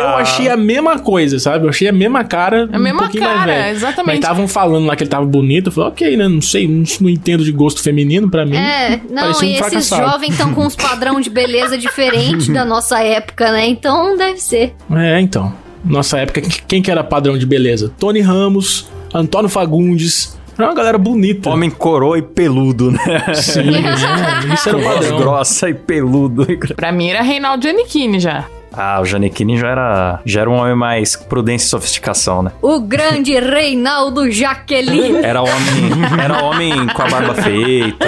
[SPEAKER 5] Eu achei a mesma coisa, sabe? Eu achei a mesma cara.
[SPEAKER 6] A mesma
[SPEAKER 5] um pouquinho mais
[SPEAKER 6] cara,
[SPEAKER 5] velho.
[SPEAKER 6] exatamente.
[SPEAKER 5] Mas estavam falando lá que ele tava bonito. Eu falei, ok, né? Não sei, não, não entendo de gosto feminino pra mim.
[SPEAKER 7] É, não,
[SPEAKER 5] um
[SPEAKER 7] e esses jovens estão com uns padrão de beleza diferente *laughs* da nossa época, né? Então deve ser.
[SPEAKER 5] É, então. Nossa época, quem- que era padrão de beleza? Tony Ramos, Antônio Fagundes. Era uma galera bonita.
[SPEAKER 4] Homem coroa e peludo, né?
[SPEAKER 5] Sim, é, *laughs* isso era padrão.
[SPEAKER 4] grossa e peludo.
[SPEAKER 6] Pra mim era Reinaldo Giannichini já.
[SPEAKER 4] Ah, o Janequine já era, já era um homem mais prudência e sofisticação, né?
[SPEAKER 7] O grande Reinaldo Jaqueline. *laughs*
[SPEAKER 4] Era homem, era homem com a barba feita,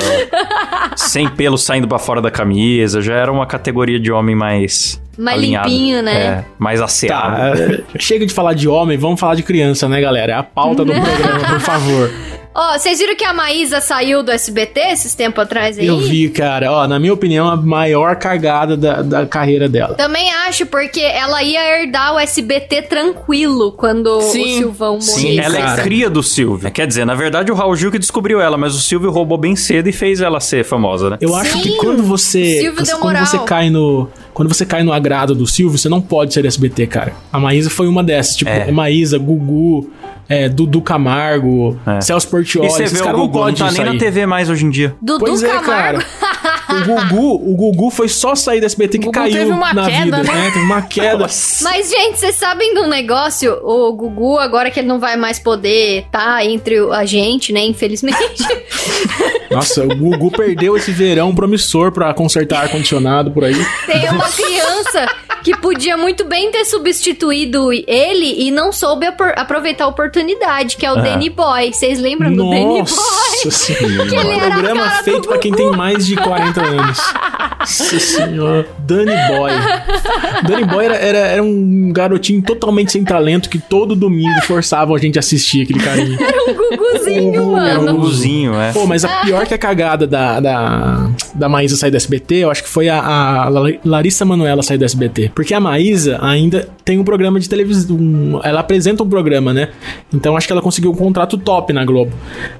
[SPEAKER 4] sem pelo saindo pra fora da camisa, já era uma categoria de homem mais
[SPEAKER 7] Mais
[SPEAKER 4] alinhado.
[SPEAKER 7] limpinho, né?
[SPEAKER 4] É, mais asseado.
[SPEAKER 5] Tá, é, chega de falar de homem, vamos falar de criança, né, galera? É a pauta do *laughs* programa, por favor.
[SPEAKER 7] Ó, vocês viram que a Maísa saiu do SBT esses tempos atrás aí?
[SPEAKER 5] Eu vi, cara. Ó, na minha opinião, a maior cagada da, da carreira dela.
[SPEAKER 7] Também acho, porque ela ia herdar o SBT tranquilo quando
[SPEAKER 6] Sim.
[SPEAKER 7] o Silvão morresse.
[SPEAKER 4] Sim, ela
[SPEAKER 5] cara.
[SPEAKER 4] é cria do Silvio. Quer dizer, na verdade o Raul Gil que descobriu ela, mas o Silvio roubou bem cedo e fez ela ser famosa, né?
[SPEAKER 5] Eu acho
[SPEAKER 7] Sim,
[SPEAKER 5] que quando você.
[SPEAKER 7] Silvio deu
[SPEAKER 5] quando
[SPEAKER 7] moral.
[SPEAKER 5] você cai no. Quando você cai no agrado do Silvio, você não pode ser SBT, cara. A Maísa foi uma dessas. Tipo,
[SPEAKER 4] É.
[SPEAKER 5] Gugu, Gugu, é, Dudu Camargo,
[SPEAKER 4] É.
[SPEAKER 5] Celso Portioli.
[SPEAKER 4] E você vê o
[SPEAKER 5] não
[SPEAKER 4] Gugu, não tá nem na
[SPEAKER 5] sair.
[SPEAKER 4] TV mais hoje em dia.
[SPEAKER 7] Dudu
[SPEAKER 5] Pois é,
[SPEAKER 7] Camargo.
[SPEAKER 5] cara. *laughs* O Gugu, o Gugu foi só sair da SBT que
[SPEAKER 6] Gugu
[SPEAKER 5] caiu
[SPEAKER 6] teve uma
[SPEAKER 5] na
[SPEAKER 6] queda,
[SPEAKER 5] vida,
[SPEAKER 6] né?
[SPEAKER 5] né? Teve uma queda.
[SPEAKER 7] Mas, gente, vocês sabem de um negócio? O Gugu, agora que ele não vai mais poder estar entre a gente, né? Infelizmente. *laughs*
[SPEAKER 5] Nossa, o Gugu perdeu esse verão promissor pra consertar ar-condicionado por aí.
[SPEAKER 7] Tem uma criança que podia muito bem ter substituído ele e não soube apro- aproveitar a oportunidade, que é o Danny Boy. Vocês lembram do Danny Boy?
[SPEAKER 5] Nossa senhora.
[SPEAKER 7] Que ele era
[SPEAKER 5] Programa feito pra quem tem mais de 40 anos. Nossa senhora. Danny Boy. Danny Boy era, era, era um garotinho totalmente sem talento que todo domingo forçava a gente a assistir aquele carinha.
[SPEAKER 7] Um guguzinho,
[SPEAKER 5] Era
[SPEAKER 4] Era um
[SPEAKER 7] mano.
[SPEAKER 4] guguzinho, é.
[SPEAKER 5] Pô, mas a pior que a cagada da, da, da Maísa sair do SBT, eu acho que foi a, a Larissa Manoela sair do SBT. Porque a Maísa ainda tem um programa de televisão. um- ela apresenta um programa, né? Então acho que ela conseguiu um contrato top na Globo.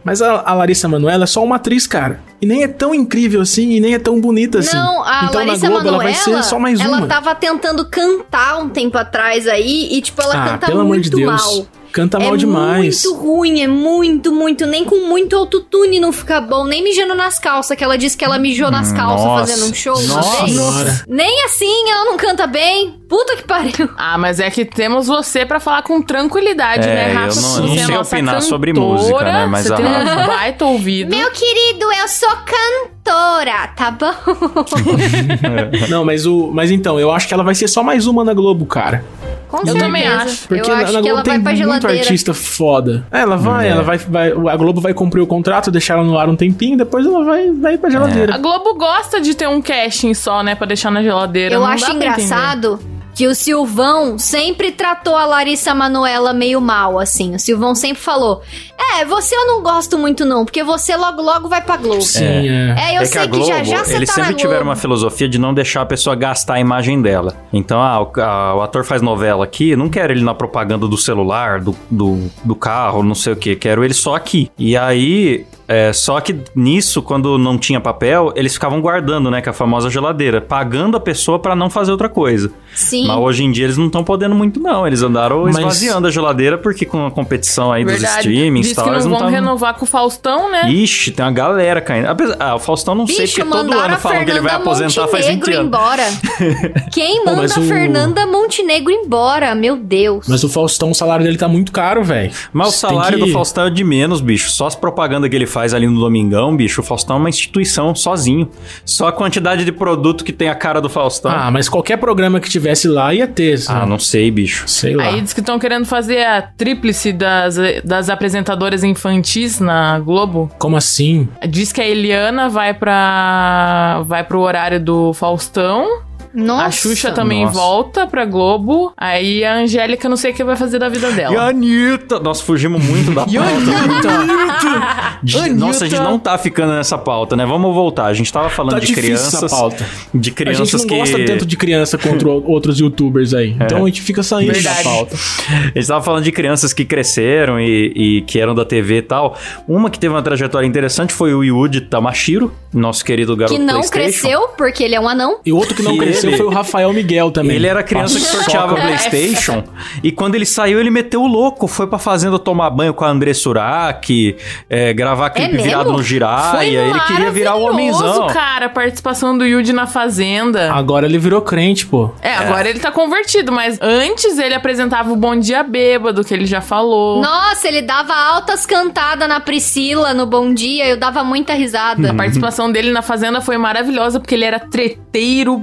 [SPEAKER 5] Mas a, a Larissa Manoela é só uma atriz, cara. E nem é tão incrível assim, e nem é tão bonita assim.
[SPEAKER 7] Não, a
[SPEAKER 5] então
[SPEAKER 7] Larissa
[SPEAKER 5] Globo
[SPEAKER 7] Manoela,
[SPEAKER 5] ela vai ser só mais
[SPEAKER 7] ela
[SPEAKER 5] uma.
[SPEAKER 7] tava tentando cantar um tempo atrás aí e, tipo, ela
[SPEAKER 5] ah,
[SPEAKER 7] canta
[SPEAKER 5] de
[SPEAKER 7] muito
[SPEAKER 5] Deus.
[SPEAKER 7] mal.
[SPEAKER 5] Canta mal
[SPEAKER 7] é
[SPEAKER 5] demais.
[SPEAKER 7] muito ruim, é muito, muito. Nem com muito autotune não fica bom. Nem mijando nas calças, que ela disse que ela mijou nas calças
[SPEAKER 4] nossa.
[SPEAKER 7] fazendo um show
[SPEAKER 4] Nossa
[SPEAKER 7] vez.
[SPEAKER 5] senhora.
[SPEAKER 7] Nem assim ela não canta bem. Puta que pariu.
[SPEAKER 6] Ah, mas é que temos você pra falar com tranquilidade,
[SPEAKER 4] É,
[SPEAKER 6] né,
[SPEAKER 4] eu
[SPEAKER 6] Rafa?
[SPEAKER 4] não-
[SPEAKER 6] Você
[SPEAKER 4] eu não
[SPEAKER 6] é
[SPEAKER 4] sei
[SPEAKER 6] nossa
[SPEAKER 4] opinar sobre
[SPEAKER 6] cantora,
[SPEAKER 4] música, né, mas
[SPEAKER 6] Você
[SPEAKER 4] a
[SPEAKER 6] tem
[SPEAKER 4] Rafa-
[SPEAKER 6] um *laughs* baita ouvido.
[SPEAKER 7] Meu querido, eu sou cantora, tá bom? *laughs*
[SPEAKER 5] Não, mas o. Mas então, eu acho que ela vai ser só mais uma na Globo, cara.
[SPEAKER 7] Com
[SPEAKER 6] Eu
[SPEAKER 7] certeza.
[SPEAKER 6] também acho.
[SPEAKER 5] Porque
[SPEAKER 7] eu
[SPEAKER 5] na,
[SPEAKER 7] acho
[SPEAKER 5] na
[SPEAKER 7] que
[SPEAKER 5] Globo
[SPEAKER 7] ela
[SPEAKER 5] tem
[SPEAKER 7] vai pra
[SPEAKER 5] muito
[SPEAKER 7] geladeira.
[SPEAKER 5] artista foda. É, Ela vai,
[SPEAKER 4] É.
[SPEAKER 5] ela vai, vai. A Globo vai cumprir o contrato, deixar ela no ar um tempinho, depois ela vai, vai
[SPEAKER 4] É.
[SPEAKER 5] pra geladeira.
[SPEAKER 6] A Globo gosta de ter um casting só, né, pra deixar na geladeira.
[SPEAKER 7] Eu
[SPEAKER 6] não
[SPEAKER 7] acho
[SPEAKER 6] dá pra
[SPEAKER 7] engraçado que o Silvão sempre tratou a Larissa Manoela meio mal, assim. O Silvão sempre falou: É, você eu não gosto muito, não, porque você logo logo vai pra Globo.
[SPEAKER 5] Sim, é.
[SPEAKER 7] É, eu
[SPEAKER 4] é que
[SPEAKER 7] sei que,
[SPEAKER 4] Globo,
[SPEAKER 7] já já você
[SPEAKER 4] eles
[SPEAKER 7] tá
[SPEAKER 4] sempre
[SPEAKER 7] na
[SPEAKER 4] tiveram uma filosofia de não deixar a pessoa gastar a imagem dela. Então, ah, o, a- o ator faz novela aqui, não quero ele na propaganda do celular, do, do, do carro, não sei o que, quero ele só aqui. E aí, é, só que nisso, quando não tinha papel, eles ficavam guardando, né, que é a famosa geladeira, pagando a pessoa pra não fazer outra coisa.
[SPEAKER 7] Sim.
[SPEAKER 4] Mas hoje em dia eles não estão podendo muito, não. Eles andaram
[SPEAKER 5] Mas-
[SPEAKER 4] esvaziando a geladeira porque com a competição aí dos
[SPEAKER 6] Verdade.
[SPEAKER 4] streamings e
[SPEAKER 6] Diz
[SPEAKER 4] tal,
[SPEAKER 6] que não
[SPEAKER 4] eles
[SPEAKER 6] vão
[SPEAKER 4] não tavam-
[SPEAKER 6] renovar com o Faustão, né?
[SPEAKER 4] Ixi, tem uma galera caindo. Apesar- Ah, o Faustão não sei,
[SPEAKER 7] Bicho,
[SPEAKER 4] porque todo ano falam que ele vai aposentar faz 20
[SPEAKER 7] Montenegro
[SPEAKER 4] anos.
[SPEAKER 7] embora. *laughs* Quem
[SPEAKER 5] Pô,
[SPEAKER 7] manda
[SPEAKER 5] mas
[SPEAKER 7] a
[SPEAKER 5] o-
[SPEAKER 7] Fernanda Montenegro embora? Meu Deus.
[SPEAKER 5] Mas o Faustão, o salário dele tá muito caro, velho.
[SPEAKER 4] Mas o
[SPEAKER 5] Você
[SPEAKER 4] salário
[SPEAKER 5] que-
[SPEAKER 4] do Faustão é de menos, bicho. Só as propagandas que ele faz ali no Domingão, bicho. O Faustão é uma instituição sozinho. Só a quantidade de produto que tem a cara do Faustão.
[SPEAKER 5] Ah, mas qualquer programa que tivesse lá ia ter.
[SPEAKER 4] Ah,
[SPEAKER 5] assim.
[SPEAKER 4] não sei, bicho.
[SPEAKER 5] Sei lá.
[SPEAKER 6] Aí diz que estão querendo fazer a tríplice das, das apresentadoras infantis na Globo.
[SPEAKER 5] Como assim?
[SPEAKER 6] Diz que a Eliana vai pra vai pro horário do Faustão.
[SPEAKER 7] Nossa.
[SPEAKER 6] a Xuxa também
[SPEAKER 4] Nossa.
[SPEAKER 6] volta pra Globo. Aí a Angélica não sei o que vai fazer da vida
[SPEAKER 4] E a
[SPEAKER 6] dela.
[SPEAKER 4] Anitta? Nós fugimos muito da *laughs* pauta. De- *laughs*
[SPEAKER 6] Anitta.
[SPEAKER 4] Nossa, a gente não tá ficando nessa pauta, né? Vamos voltar. A gente tava falando
[SPEAKER 5] Tá
[SPEAKER 4] de crianças.
[SPEAKER 5] essa pauta.
[SPEAKER 4] De
[SPEAKER 5] A
[SPEAKER 4] crianças
[SPEAKER 5] gente não
[SPEAKER 4] que.
[SPEAKER 5] gosta tanto de criança contra outros youtubers aí. Então a gente fica saindo
[SPEAKER 6] Verdade.
[SPEAKER 5] da pauta.
[SPEAKER 4] A gente tava falando de crianças que cresceram e, e que eram da TV e tal. Uma que teve uma trajetória interessante foi o Yuji Tamashiro, nosso querido garoto
[SPEAKER 7] Que não cresceu, porque ele é um anão.
[SPEAKER 5] E outro que não
[SPEAKER 4] Que
[SPEAKER 5] cresceu
[SPEAKER 4] ele-
[SPEAKER 5] foi o Rafael Miguel também.
[SPEAKER 4] Ele era criança que sorteava PlayStation. E quando ele saiu, ele meteu o louco. Foi pra fazenda tomar banho com a André Surak, é, gravar clipe
[SPEAKER 7] mesmo?
[SPEAKER 4] virado no Jiraya. Ele queria virar o homenzão.
[SPEAKER 6] cara, a participação do Yudi na Fazenda.
[SPEAKER 5] Agora ele virou crente, pô.
[SPEAKER 6] É, agora ele tá convertido, mas antes ele apresentava o Bom Dia Bêbado, que ele já falou.
[SPEAKER 7] Nossa, ele dava altas cantadas na Priscila no Bom Dia, eu dava muita risada.
[SPEAKER 6] A participação dele na Fazenda foi maravilhosa, porque ele era treteiro,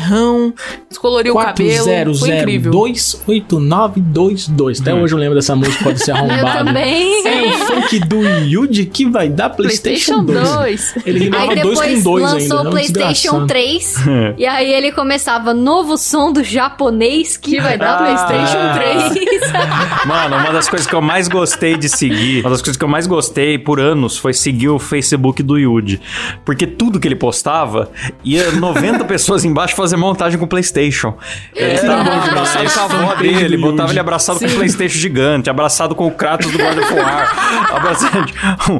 [SPEAKER 6] beberrão, descoloriu o cabelo. Foi incrível.
[SPEAKER 5] 400289222. Até hoje eu lembro dessa música, pode ser *laughs*
[SPEAKER 7] Eu
[SPEAKER 5] arrombado.
[SPEAKER 7] também.
[SPEAKER 5] É o funk do Yuji que vai dar PlayStation,
[SPEAKER 6] PlayStation
[SPEAKER 5] 2.
[SPEAKER 6] 2.
[SPEAKER 5] Ele rimava
[SPEAKER 7] Aí
[SPEAKER 5] dois com
[SPEAKER 7] depois
[SPEAKER 5] dois
[SPEAKER 7] lançou
[SPEAKER 5] ainda.
[SPEAKER 7] o PlayStation
[SPEAKER 5] desgraçado.
[SPEAKER 7] 3. *laughs* e aí ele começava novo som do japonês que vai dar
[SPEAKER 4] Ah.
[SPEAKER 7] PlayStation 3. *laughs*
[SPEAKER 4] Mano, uma das coisas que eu mais gostei de seguir, uma das coisas que eu mais gostei por anos foi seguir o Facebook do Yuji. Porque tudo que ele postava, ia 90 pessoas embaixo fazer montagem com o PlayStation. Ele estava abraçado com a avó dele, botava ele abraçado com o PlayStation gigante, abraçado com o Kratos do God of War, *laughs* abraçado,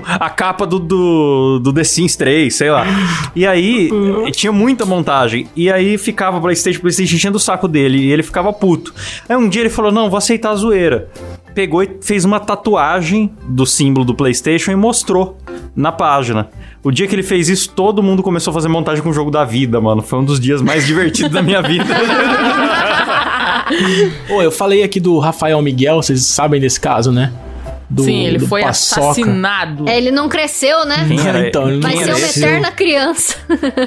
[SPEAKER 4] a capa do, do, do The Sims 3, sei lá. E aí, tinha muita montagem. E aí ficava o PlayStation, o PlayStation enchendo o saco dele, e ele ficava puto. Aí um dia ele falou: Não, vou aceitar a zoeira. Pegou e fez uma tatuagem do símbolo do PlayStation e mostrou na página. O dia que ele fez isso, todo mundo começou a fazer montagem com o jogo da vida, mano. Foi um dos dias mais divertidos da minha vida. *laughs*
[SPEAKER 5] Ô, eu falei aqui do Rafael Miguel, vocês sabem desse caso, né? Do
[SPEAKER 6] Sim, ele
[SPEAKER 5] do
[SPEAKER 6] foi
[SPEAKER 5] Paçoca.
[SPEAKER 6] assassinado.
[SPEAKER 7] É, ele não cresceu, né?
[SPEAKER 4] Quem era,
[SPEAKER 5] Então, ele
[SPEAKER 7] Vai ser
[SPEAKER 4] era
[SPEAKER 7] uma eterna criança.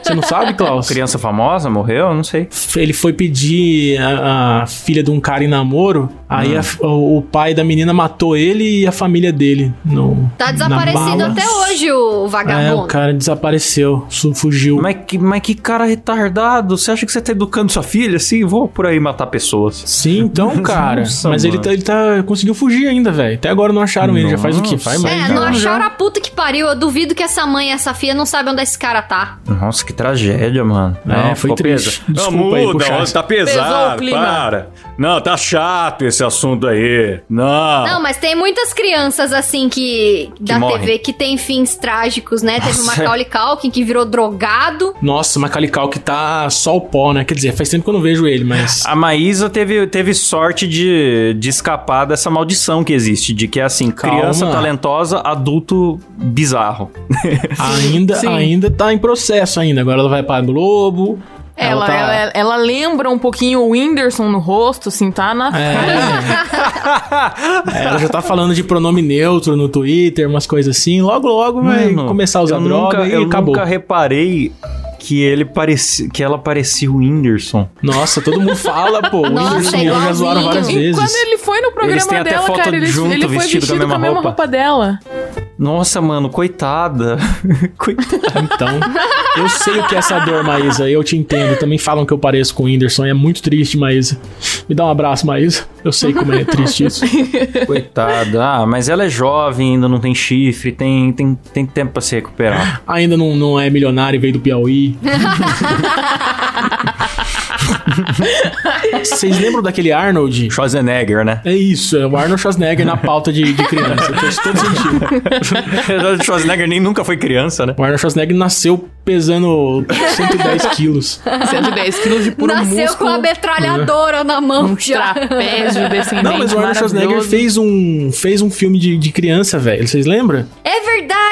[SPEAKER 5] Você não sabe, *laughs* Klaus?
[SPEAKER 4] Criança famosa morreu? Não sei.
[SPEAKER 5] Ele foi pedir a, a filha de um cara em namoro, aí
[SPEAKER 4] Hum.
[SPEAKER 5] a- o, o pai da menina matou ele e a família dele. No,
[SPEAKER 7] Tá desaparecido até hoje o
[SPEAKER 5] É,
[SPEAKER 7] vagabundo.
[SPEAKER 5] o cara desapareceu, fugiu.
[SPEAKER 4] Mas que, mas que cara retardado. Você acha que você tá educando sua filha assim? Vou por aí matar pessoas.
[SPEAKER 5] Sim, então, *laughs* cara.
[SPEAKER 4] Nossa,
[SPEAKER 5] mas ele tá, ele tá. Conseguiu fugir ainda, velho. Até agora não acharam ele. Já faz o quê? Faz
[SPEAKER 4] Nossa.
[SPEAKER 5] mais.
[SPEAKER 7] É,
[SPEAKER 5] de um
[SPEAKER 7] não
[SPEAKER 5] ano já.
[SPEAKER 7] acharam a puta que pariu. Eu duvido que essa mãe e essa filha não sabem onde esse cara tá.
[SPEAKER 4] Nossa, que tragédia, mano.
[SPEAKER 5] É,
[SPEAKER 4] Não,
[SPEAKER 5] foi
[SPEAKER 4] ficou
[SPEAKER 5] triste.
[SPEAKER 4] pesa.
[SPEAKER 5] Desculpa aí puxar isso.
[SPEAKER 4] tá
[SPEAKER 6] Pesou
[SPEAKER 4] pesado,
[SPEAKER 6] o clima.
[SPEAKER 4] para. Não, tá chato esse assunto aí. Não.
[SPEAKER 7] Não, mas tem muitas crianças assim que. da
[SPEAKER 4] morrem.
[SPEAKER 7] TV que tem fins trágicos, né? Teve o
[SPEAKER 4] Nossa.
[SPEAKER 7] Macaulay Culkin que virou drogado.
[SPEAKER 5] Nossa, o Macaulay Culkin tá só o pó, né? Quer dizer, faz tempo que eu não vejo ele, mas.
[SPEAKER 4] A Maísa teve, teve sorte de, de escapar dessa maldição que existe, de que é assim,
[SPEAKER 5] Calma.
[SPEAKER 4] criança talentosa, adulto bizarro. *laughs*
[SPEAKER 5] Ainda,
[SPEAKER 6] Sim.
[SPEAKER 5] ainda tá em processo ainda. Agora ela vai pra Globo.
[SPEAKER 6] Ela,
[SPEAKER 5] tá-
[SPEAKER 6] ela, ela lembra um pouquinho o Whindersson no rosto, assim, tá na. *laughs*
[SPEAKER 5] É, ela já tá falando de pronome neutro no Twitter, umas coisas assim. Logo, logo vai
[SPEAKER 4] Mano,
[SPEAKER 5] começar a usar
[SPEAKER 4] eu
[SPEAKER 5] droga
[SPEAKER 4] nunca,
[SPEAKER 5] e
[SPEAKER 4] eu
[SPEAKER 5] acabou.
[SPEAKER 4] nunca reparei que ele parecia, que ela parecia o Whindersson.
[SPEAKER 5] Nossa, todo mundo fala, pô. O *laughs* Whindersson e ela já zoaram várias
[SPEAKER 6] E
[SPEAKER 5] vezes.
[SPEAKER 6] quando ele foi no
[SPEAKER 4] Eles
[SPEAKER 6] programa
[SPEAKER 4] têm até
[SPEAKER 6] dela,
[SPEAKER 4] foto
[SPEAKER 6] cara, ele,
[SPEAKER 4] junto,
[SPEAKER 6] ele foi
[SPEAKER 4] vestido
[SPEAKER 6] vestido,
[SPEAKER 4] com a mesma
[SPEAKER 6] com a mesma
[SPEAKER 4] roupa.
[SPEAKER 6] roupa dela.
[SPEAKER 4] Nossa, mano, coitada. *laughs* coitada.
[SPEAKER 5] Então, eu sei o que é essa dor, Maísa. Eu te entendo. Também falam que eu pareço com o Whindersson. É muito triste, Maísa. Me dá um abraço, Maísa. Eu sei como é *laughs* triste isso.
[SPEAKER 4] Coitada. Ah, mas ela é jovem, ainda não tem chifre, tem, tem, tem tempo pra se recuperar.
[SPEAKER 5] Ainda não, não é milionário e veio do Piauí. *laughs* *laughs* Vocês lembram daquele Arnold?
[SPEAKER 4] Schwarzenegger, né?
[SPEAKER 5] É isso, é o Arnold Schwarzenegger na pauta de, de criança. Faz todo sentido. *laughs*
[SPEAKER 4] Schwarzenegger nem nunca foi criança, né?
[SPEAKER 5] O Arnold Schwarzenegger nasceu pesando 110 quilos.
[SPEAKER 6] 110 quilos de puro
[SPEAKER 7] Nasceu
[SPEAKER 6] músculo.
[SPEAKER 7] com a metralhadora na mão
[SPEAKER 6] Um
[SPEAKER 7] já.
[SPEAKER 6] trapézio descendente
[SPEAKER 5] Não, mas o Arnold Schwarzenegger fez um, fez um filme de, de criança, velho. Vocês lembram?
[SPEAKER 7] É verdade!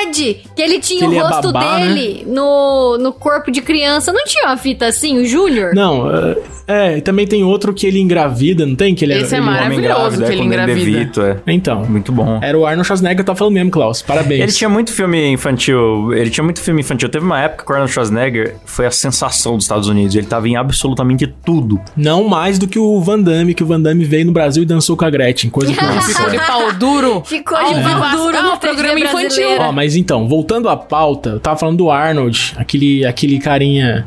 [SPEAKER 7] Que ele tinha
[SPEAKER 5] Que ele
[SPEAKER 7] o
[SPEAKER 5] é
[SPEAKER 7] rosto
[SPEAKER 5] babá, né?
[SPEAKER 7] dele no, no corpo de criança. Não tinha uma fita assim, o Júnior?
[SPEAKER 5] Não, é, é, e também tem outro que ele engravida, não tem? Que ele,
[SPEAKER 6] Esse é
[SPEAKER 5] ele-
[SPEAKER 6] maravilhoso. que ele engravida.
[SPEAKER 4] DeVito, é.
[SPEAKER 5] Então,
[SPEAKER 4] Muito bom.
[SPEAKER 5] era o Arnold Schwarzenegger que eu tava falando mesmo, Klaus. Parabéns.
[SPEAKER 4] Ele tinha muito filme infantil. Ele tinha muito filme infantil. Teve uma época que o Arnold Schwarzenegger foi a sensação dos Estados Unidos. Ele tava em absolutamente tudo.
[SPEAKER 5] Não mais do que o Van Damme, que o Van Damme veio no Brasil e dançou com a Gretchen. Coisa que eu *laughs*
[SPEAKER 6] Ficou de pau duro.
[SPEAKER 7] Ficou de pau duro
[SPEAKER 6] Ah,
[SPEAKER 7] no
[SPEAKER 6] o programa infantil.
[SPEAKER 5] Ó, mas então, voltando à pauta, eu tava falando do Arnold, aquele, aquele carinha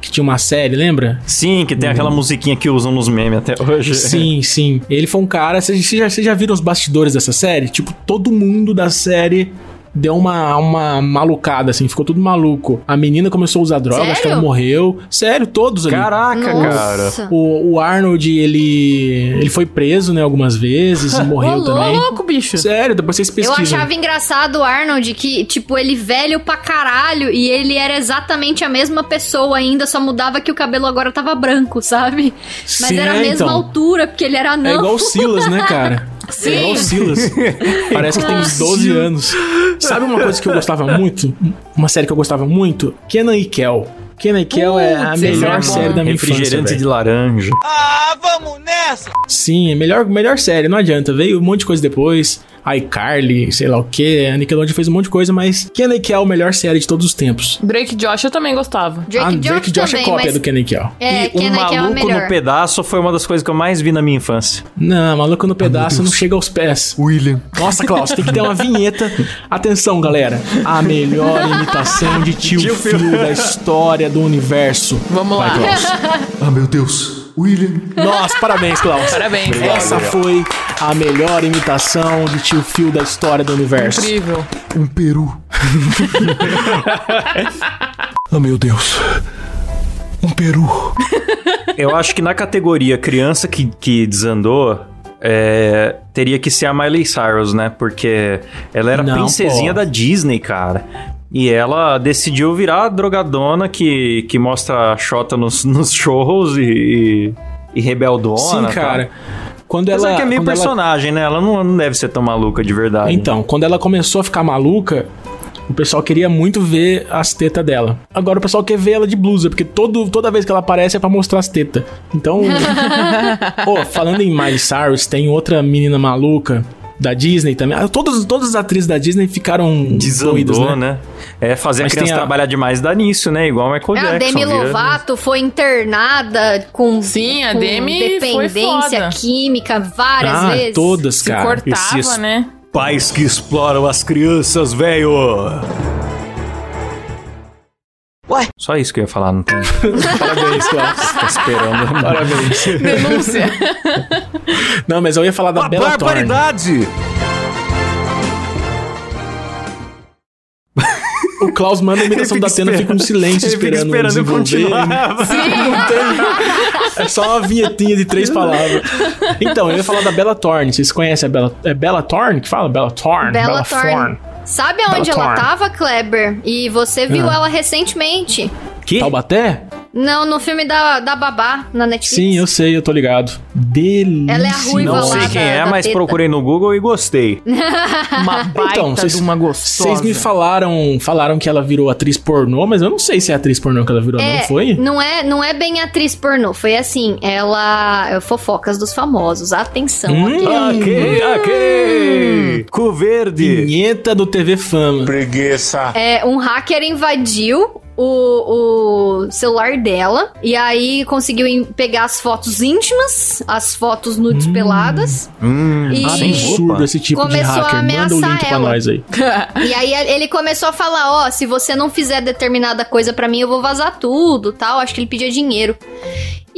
[SPEAKER 5] que tinha uma série, lembra?
[SPEAKER 4] Sim, que tem aquela musiquinha que usam nos memes até hoje.
[SPEAKER 5] Sim, *laughs* sim. Ele foi um cara. Vocês já, vocês já viram os bastidores dessa série? Tipo, todo mundo da série deu uma, uma malucada, assim, ficou tudo maluco. A menina começou a usar droga, acho que ela
[SPEAKER 7] Sério?
[SPEAKER 5] morreu. Sério, todos ali.
[SPEAKER 4] Caraca, cara.
[SPEAKER 7] Nossa.
[SPEAKER 5] O, o Arnold, ele. ele foi preso, né, algumas vezes e *laughs* morreu
[SPEAKER 7] Ô,
[SPEAKER 5] também.
[SPEAKER 6] louco, bicho.
[SPEAKER 5] Sério, depois vocês
[SPEAKER 7] Eu
[SPEAKER 5] pesquisam.
[SPEAKER 7] achava engraçado o Arnold que, tipo, ele velho pra caralho e ele era exatamente a mesma pessoa ainda, só mudava que o cabelo agora tava branco, sabe? Mas
[SPEAKER 5] Sim,
[SPEAKER 7] era a
[SPEAKER 5] é,
[SPEAKER 7] mesma
[SPEAKER 5] então.
[SPEAKER 7] altura, porque ele era
[SPEAKER 5] É
[SPEAKER 7] não.
[SPEAKER 5] igual o Silas, né, cara? *laughs*
[SPEAKER 6] Sim.
[SPEAKER 5] É igual o Silas. *laughs* Parece que tem uns 12 anos. Sabe uma coisa que eu gostava muito? Uma série que eu gostava muito? Kenan e Kel. Kenan e Kel é a melhor
[SPEAKER 6] bom.
[SPEAKER 5] série da minha infância,
[SPEAKER 4] Refrigerante
[SPEAKER 5] velho.
[SPEAKER 4] de laranja.
[SPEAKER 5] Sim, é melhor, melhor série, não adianta. Veio um monte de coisa depois. iCarly, sei lá o que. A Nickelodeon fez um monte de coisa, mas Kenan e Kel é a melhor série de todos os tempos.
[SPEAKER 6] Drake Josh eu também gostava.
[SPEAKER 7] Drake
[SPEAKER 5] ah,
[SPEAKER 7] Josh
[SPEAKER 5] Drake Josh
[SPEAKER 7] também,
[SPEAKER 5] é cópia do Kenan e Kel.
[SPEAKER 7] É,
[SPEAKER 4] e o
[SPEAKER 7] Kenan que é o
[SPEAKER 4] Maluco
[SPEAKER 7] melhor.
[SPEAKER 4] no Pedaço foi uma das coisas que eu mais vi na minha infância.
[SPEAKER 5] Não, maluco no pedaço não chega aos pés.
[SPEAKER 4] William.
[SPEAKER 5] Nossa, Klaus, tem que ter uma vinheta. Atenção, galera. A melhor imitação de tio,
[SPEAKER 4] Tio
[SPEAKER 5] Phil
[SPEAKER 4] Phil.
[SPEAKER 5] da história do universo.
[SPEAKER 6] Vamos lá.
[SPEAKER 8] Ah, meu Deus. William.
[SPEAKER 5] Nossa, parabéns, Klaus.
[SPEAKER 6] Parabéns.
[SPEAKER 5] Essa foi a melhor imitação de tio Phil da história do universo.
[SPEAKER 6] Incrível.
[SPEAKER 8] Um peru. ah, *laughs* meu Deus. Um peru.
[SPEAKER 4] Eu acho que na categoria criança que, que desandou, é, teria que ser a Miley Cyrus, né? Porque ela era
[SPEAKER 5] Não,
[SPEAKER 4] princesinha
[SPEAKER 5] pô.
[SPEAKER 4] da Disney, cara. E ela decidiu virar a drogadona que, que mostra a Xota nos, *laughs* nos shows e, e, rebeldona.
[SPEAKER 5] Sim,
[SPEAKER 4] tal.
[SPEAKER 5] cara. Quando
[SPEAKER 4] Apesar
[SPEAKER 5] ela,
[SPEAKER 4] que é meio
[SPEAKER 5] quando ela-
[SPEAKER 4] personagem, né? Ela não, não deve ser tão maluca de verdade.
[SPEAKER 5] Então, quando ela começou a ficar maluca, o pessoal queria muito ver as tetas dela. Agora o pessoal quer ver ela de blusa, porque todo, toda vez que ela aparece é pra mostrar as tetas. Então. *laughs* Pô, falando em Miley Cyrus, tem outra menina maluca. Da Disney também. Ah, Todas, todas as atrizes da Disney ficaram
[SPEAKER 4] Desandou,
[SPEAKER 5] doidas,
[SPEAKER 4] né?
[SPEAKER 5] né?
[SPEAKER 4] É, fazer
[SPEAKER 5] Mas
[SPEAKER 4] a criança
[SPEAKER 5] a-
[SPEAKER 4] trabalhar demais dá nisso, né? Igual o Michael
[SPEAKER 7] É, a
[SPEAKER 4] Jackson.
[SPEAKER 7] Demi
[SPEAKER 4] vira-
[SPEAKER 7] Lovato foi internada com,
[SPEAKER 6] Sim, a Demi foi
[SPEAKER 7] dependência química várias
[SPEAKER 5] Ah,
[SPEAKER 7] vezes.
[SPEAKER 5] todas,
[SPEAKER 6] Se
[SPEAKER 5] cara.
[SPEAKER 6] cortava,
[SPEAKER 4] esses-
[SPEAKER 6] né?
[SPEAKER 4] Pais que exploram as crianças, velho!
[SPEAKER 2] Ué?
[SPEAKER 4] Só isso que eu ia falar, não tem. *laughs*
[SPEAKER 5] Parabéns, Cláudio.
[SPEAKER 4] Tá esperando.
[SPEAKER 5] Parabéns.
[SPEAKER 6] Denúncia.
[SPEAKER 5] Não, mas eu ia falar da
[SPEAKER 4] Uma
[SPEAKER 5] Bella Thorne.
[SPEAKER 4] barbaridade!
[SPEAKER 5] O Klaus manda a imitação da Atena, fica um
[SPEAKER 4] esperando.
[SPEAKER 5] silêncio
[SPEAKER 4] Ele fica
[SPEAKER 5] esperando,
[SPEAKER 4] esperando eu continuar.
[SPEAKER 5] É só uma vinhetinha de três palavras. Então, eu ia falar da Bella Thorne. Vocês conhecem a Bella... É Bella Thorne que fala? Bella Thorne?
[SPEAKER 7] Bella Thorne. Sabe aonde
[SPEAKER 5] Bella
[SPEAKER 7] ela tava, Kleber? E você viu
[SPEAKER 5] Ah.
[SPEAKER 7] ela recentemente.
[SPEAKER 4] Que?
[SPEAKER 5] Taubaté?
[SPEAKER 7] Não, no filme da, da Babá, na Netflix.
[SPEAKER 5] Sim, eu sei, eu tô ligado. Delícia.
[SPEAKER 7] Ela é a ruiva
[SPEAKER 4] Não
[SPEAKER 7] lá
[SPEAKER 4] sei
[SPEAKER 7] da-
[SPEAKER 4] quem é,
[SPEAKER 7] da
[SPEAKER 4] mas
[SPEAKER 7] teta.
[SPEAKER 4] procurei no Google e gostei. *laughs*
[SPEAKER 6] Uma baita
[SPEAKER 5] Então, vocês-
[SPEAKER 6] de uma gostosa.
[SPEAKER 5] Vocês me falaram, falaram que ela virou atriz pornô, mas eu não sei se é atriz pornô que ela virou,
[SPEAKER 7] É,
[SPEAKER 5] não foi?
[SPEAKER 7] Não é, não é bem atriz pornô. Foi assim, ela... é Fofocas dos famosos. Atenção,
[SPEAKER 5] Hum.
[SPEAKER 7] ok?
[SPEAKER 4] Ok, ok! Cu verde!
[SPEAKER 5] Vinheta do TV Fama.
[SPEAKER 8] Preguiça.
[SPEAKER 7] É, um hacker invadiu o, o celular dela e aí conseguiu pegar as fotos íntimas, as fotos nudes peladas.
[SPEAKER 4] Hum,
[SPEAKER 7] E-
[SPEAKER 4] sem
[SPEAKER 5] Absurdo esse tipo de
[SPEAKER 7] Começou a
[SPEAKER 5] hacker. Manda o
[SPEAKER 7] ameaçar
[SPEAKER 5] link pra
[SPEAKER 7] ela.
[SPEAKER 5] nós aí. *laughs*
[SPEAKER 7] E aí ele começou a falar, ó, se você não fizer determinada coisa pra mim, eu vou vazar tudo, tal. Acho que ele pedia dinheiro.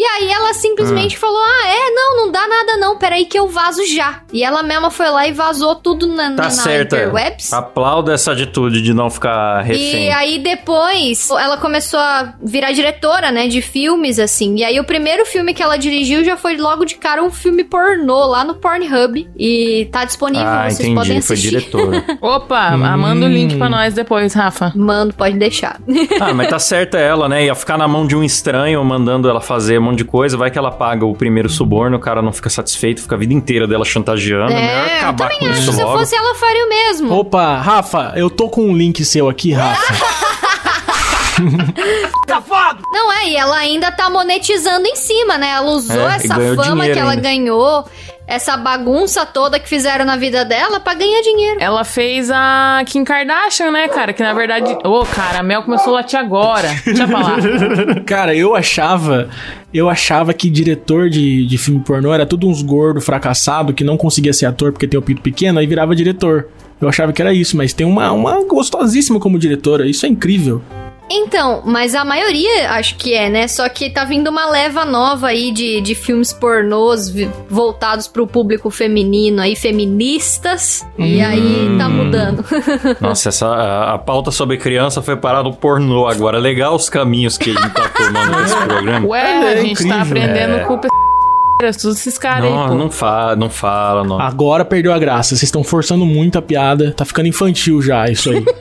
[SPEAKER 7] E aí ela simplesmente falou, ah, é, não, não dá nada não, peraí que eu vazo já. E ela mesma foi lá e vazou tudo na,
[SPEAKER 4] Tá
[SPEAKER 7] na, na
[SPEAKER 4] certa.
[SPEAKER 7] interwebs.
[SPEAKER 4] Aplauda essa atitude de não ficar refém.
[SPEAKER 7] E aí depois ela começou a virar diretora, né, de filmes assim. E aí o primeiro filme que ela dirigiu já foi logo de cara um filme pornô lá no Pornhub e tá disponível,
[SPEAKER 4] ah,
[SPEAKER 7] vocês podem
[SPEAKER 4] entendi. Foi
[SPEAKER 7] assistir.
[SPEAKER 4] diretor. *laughs*
[SPEAKER 6] Opa, manda o link pra nós depois, Rafa.
[SPEAKER 7] Mano, pode deixar.
[SPEAKER 4] ah, mas tá certa ela, né? Ia ficar na mão de um estranho mandando ela fazer um monte de coisa. Vai que ela paga o primeiro suborno, o cara não fica satisfeito, fica a vida inteira dela chantageando. é melhor
[SPEAKER 7] É, eu
[SPEAKER 4] acabar
[SPEAKER 7] também
[SPEAKER 4] com
[SPEAKER 7] acho.
[SPEAKER 4] isso
[SPEAKER 7] Se eu
[SPEAKER 4] logo.
[SPEAKER 7] fosse ela, eu faria o mesmo.
[SPEAKER 5] Opa, Rafa, eu tô com um link seu aqui, Rafa. *laughs*
[SPEAKER 7] Não é, e ela ainda tá monetizando em cima, né? Ela usou
[SPEAKER 4] É,
[SPEAKER 7] essa fama que ela
[SPEAKER 4] ainda.
[SPEAKER 7] ganhou, essa bagunça toda que fizeram na vida dela pra ganhar dinheiro.
[SPEAKER 6] Ela fez a Kim Kardashian, né, cara? Que na verdade. Ô, cara, a Mel começou a latir agora. Deixa eu falar. *laughs*
[SPEAKER 5] Cara, eu achava. Eu achava que diretor de, de filme pornô era tudo uns gordo fracassado que não conseguia ser ator porque tem o pinto pequeno, aí virava diretor. Eu achava que era isso, mas tem uma, uma gostosíssima como diretora. Isso é incrível.
[SPEAKER 7] Então, mas a maioria acho que é, né? Só que tá vindo uma leva nova aí de, de filmes pornôs voltados pro público feminino aí, feministas. E aí tá mudando. *laughs*
[SPEAKER 4] Nossa, essa, a, a pauta sobre criança foi parar no pornô agora. Legal os caminhos que ele tá tomando nesse *laughs* programa.
[SPEAKER 6] Ué,
[SPEAKER 5] É,
[SPEAKER 6] a gente
[SPEAKER 5] incrível.
[SPEAKER 6] tá aprendendo
[SPEAKER 4] É.
[SPEAKER 6] com o todos esses caras aí,
[SPEAKER 4] Não,
[SPEAKER 6] pô.
[SPEAKER 4] não fala, não fala, não.
[SPEAKER 5] Agora perdeu a graça. Vocês estão forçando muito a piada. Tá ficando infantil já, isso aí. *laughs*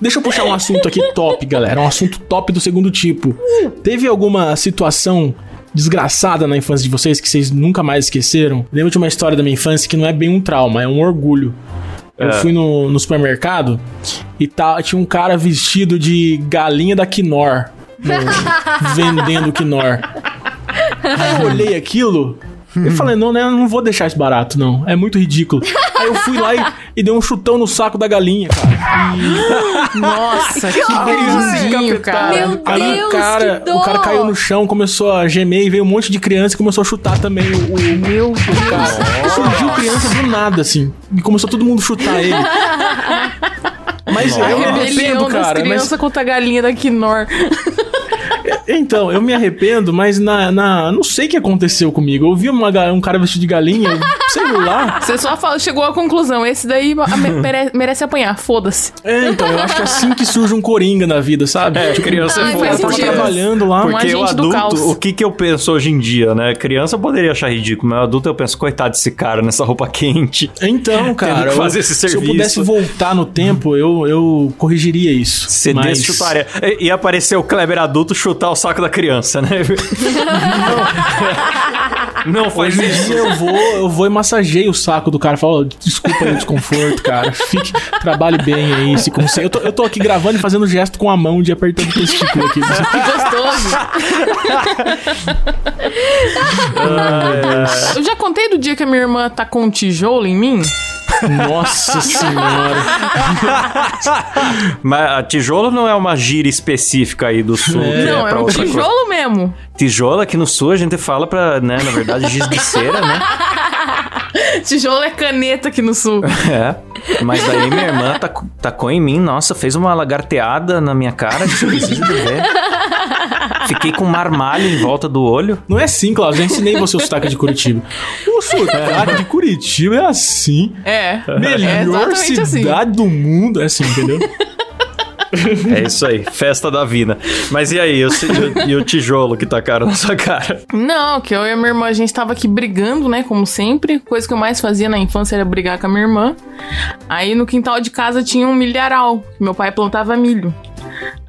[SPEAKER 5] Deixa eu puxar um assunto aqui top, galera. Um assunto top do segundo tipo. Teve alguma situação desgraçada na infância de vocês que vocês nunca mais esqueceram? Lembro de uma história da minha infância que não é bem um trauma, é um orgulho. Eu
[SPEAKER 4] É.
[SPEAKER 5] fui no, no supermercado e tá, tinha um cara vestido de galinha da Quinor. no- *laughs* vendendo Quinor. Aí eu olhei aquilo. Eu falei, não, né? Eu não vou deixar isso barato, não. É muito ridículo. *laughs* Aí eu fui lá e, e dei um chutão no saco da galinha, cara.
[SPEAKER 6] Nossa, que bonzinho, cara.
[SPEAKER 7] Meu
[SPEAKER 5] Aí
[SPEAKER 7] Deus,
[SPEAKER 5] o cara, o cara caiu no chão, começou a gemer e veio um monte de criança e começou a chutar também o, o,
[SPEAKER 6] Meu Deus.
[SPEAKER 5] cara. Surgiu criança do nada, assim. E começou todo mundo a chutar ele. *laughs* Mas
[SPEAKER 6] A
[SPEAKER 5] eu me
[SPEAKER 6] rebelião
[SPEAKER 5] arrependo,
[SPEAKER 6] das
[SPEAKER 5] cara.
[SPEAKER 6] crianças
[SPEAKER 5] Mas,
[SPEAKER 6] contra a galinha da Quinor.
[SPEAKER 5] Então, eu me arrependo, mas na, na, não sei o que aconteceu comigo. Eu vi uma, um cara vestido de galinha, sei lá.
[SPEAKER 6] Você só fala, chegou à conclusão. Esse daí mere- merece apanhar, foda-se.
[SPEAKER 5] É, então, eu acho que é assim que surge um coringa na vida, sabe?
[SPEAKER 4] É,
[SPEAKER 5] Tipo,
[SPEAKER 4] criança é foda
[SPEAKER 5] tô
[SPEAKER 7] sentido.
[SPEAKER 5] trabalhando lá.
[SPEAKER 6] Um
[SPEAKER 4] Porque o
[SPEAKER 6] do caos.
[SPEAKER 4] adulto, o que que eu penso hoje em dia, né? Criança eu poderia achar ridículo, mas o adulto eu penso, coitado desse cara nessa roupa quente.
[SPEAKER 5] Então, cara,
[SPEAKER 4] que fazer
[SPEAKER 5] eu-
[SPEAKER 4] esse
[SPEAKER 5] se eu
[SPEAKER 4] serviço.
[SPEAKER 5] pudesse voltar no tempo, eu, eu corrigiria isso.
[SPEAKER 4] Você
[SPEAKER 5] mas...
[SPEAKER 4] desse chutaria. E- Ia aparecer o Kleber adulto chutar o saco da criança, né? *laughs* Não faz
[SPEAKER 5] Hoje
[SPEAKER 4] isso.
[SPEAKER 5] dia eu vou, eu vou e massageio o saco do cara. Falo, "Ó, desculpa aí o desconforto, cara. Fique, trabalhe bem aí, se consegue. Eu tô, eu tô aqui gravando e fazendo gesto com a mão de apertando o testículo aqui. *laughs*
[SPEAKER 6] Que gostoso. Eu já contei do dia que a minha irmã tacou um tijolo em mim?
[SPEAKER 5] Nossa senhora.
[SPEAKER 4] Mas a tijolo não é uma gíria específica aí do sul. que
[SPEAKER 6] Não, é
[SPEAKER 4] pra
[SPEAKER 6] um
[SPEAKER 4] outra coisa.
[SPEAKER 6] tijolo mesmo.
[SPEAKER 4] Tijolo aqui no sul a gente fala pra, né, na verdade, giz de cera, né? *laughs*
[SPEAKER 6] Tijolo é caneta aqui no sul.
[SPEAKER 4] É. Mas daí minha irmã taco- tacou em mim, nossa, fez uma lagarteada na minha cara, que precisa de ver. Fiquei com um marmalho em volta do olho.
[SPEAKER 5] Não é assim, Cláudio. Já ensinei você o sotaque de Curitiba. O sotaque de Curitiba é assim.
[SPEAKER 6] É. é
[SPEAKER 5] Melhor
[SPEAKER 6] assim.
[SPEAKER 5] cidade do mundo. É assim, entendeu?
[SPEAKER 4] É isso aí, festa da vida. Mas e aí, e o, e o tijolo que tacaram na sua cara?
[SPEAKER 6] Não, que eu e a minha irmã, a gente tava aqui brigando, né? Como sempre. Coisa que eu mais fazia na infância era brigar com a minha irmã. Aí no quintal de casa tinha um milharal. Meu pai plantava milho.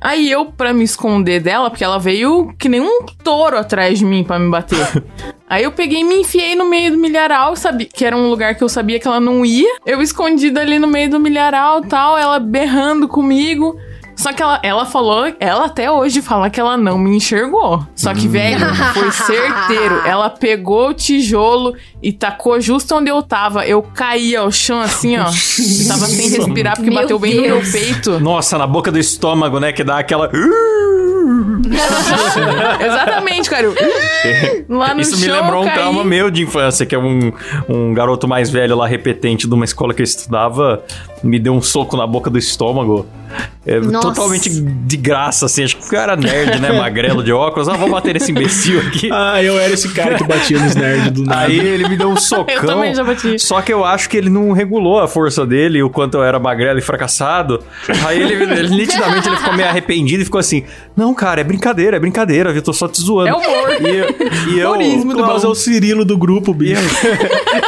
[SPEAKER 6] Aí eu, pra me esconder dela, porque ela veio que nem um touro atrás de mim pra me bater. *laughs* Aí eu peguei e me enfiei no meio do milharal, sabia, que era um lugar que eu sabia que ela não ia. Eu escondida ali no meio do milharal tal, ela berrando comigo. Só que ela, ela falou, ela até hoje fala que ela não me enxergou. Só que, velho, foi certeiro. *laughs* Ela pegou o tijolo e tacou justo onde eu tava. Eu caí ao chão assim, ó. Eu tava sem respirar porque
[SPEAKER 7] Meu
[SPEAKER 6] bateu bem no meu
[SPEAKER 7] Deus.
[SPEAKER 6] peito.
[SPEAKER 4] Nossa, na boca do estômago, né? Que dá aquela. *laughs*
[SPEAKER 6] Exatamente, cara. Eu- Lá no
[SPEAKER 4] Isso me
[SPEAKER 6] chão,
[SPEAKER 4] lembrou um trauma meu de infância, que é um, um garoto mais velho lá, repetente de uma escola que eu estudava, me deu um soco na boca do estômago. É, totalmente de graça, assim. Acho que o cara nerd, né? *laughs* Magrelo de óculos. Ah, vou bater nesse imbecil aqui. *laughs*
[SPEAKER 5] Ah, eu era esse cara que batia nos nerds do nada.
[SPEAKER 4] Aí ele me deu um socão. *laughs*
[SPEAKER 6] Eu também já bati.
[SPEAKER 4] Só que eu acho que ele não regulou a força dele, o quanto eu era magrelo e fracassado. Aí ele, ele, nitidamente ele ficou meio arrependido e ficou assim: Não, cara, é brincadeira, é brincadeira, viu? Tô só te zoando.
[SPEAKER 6] É humor.
[SPEAKER 4] E, eu- e eu,
[SPEAKER 5] Humorismo do Klaus é o Cirilo do grupo,
[SPEAKER 4] e
[SPEAKER 5] bicho.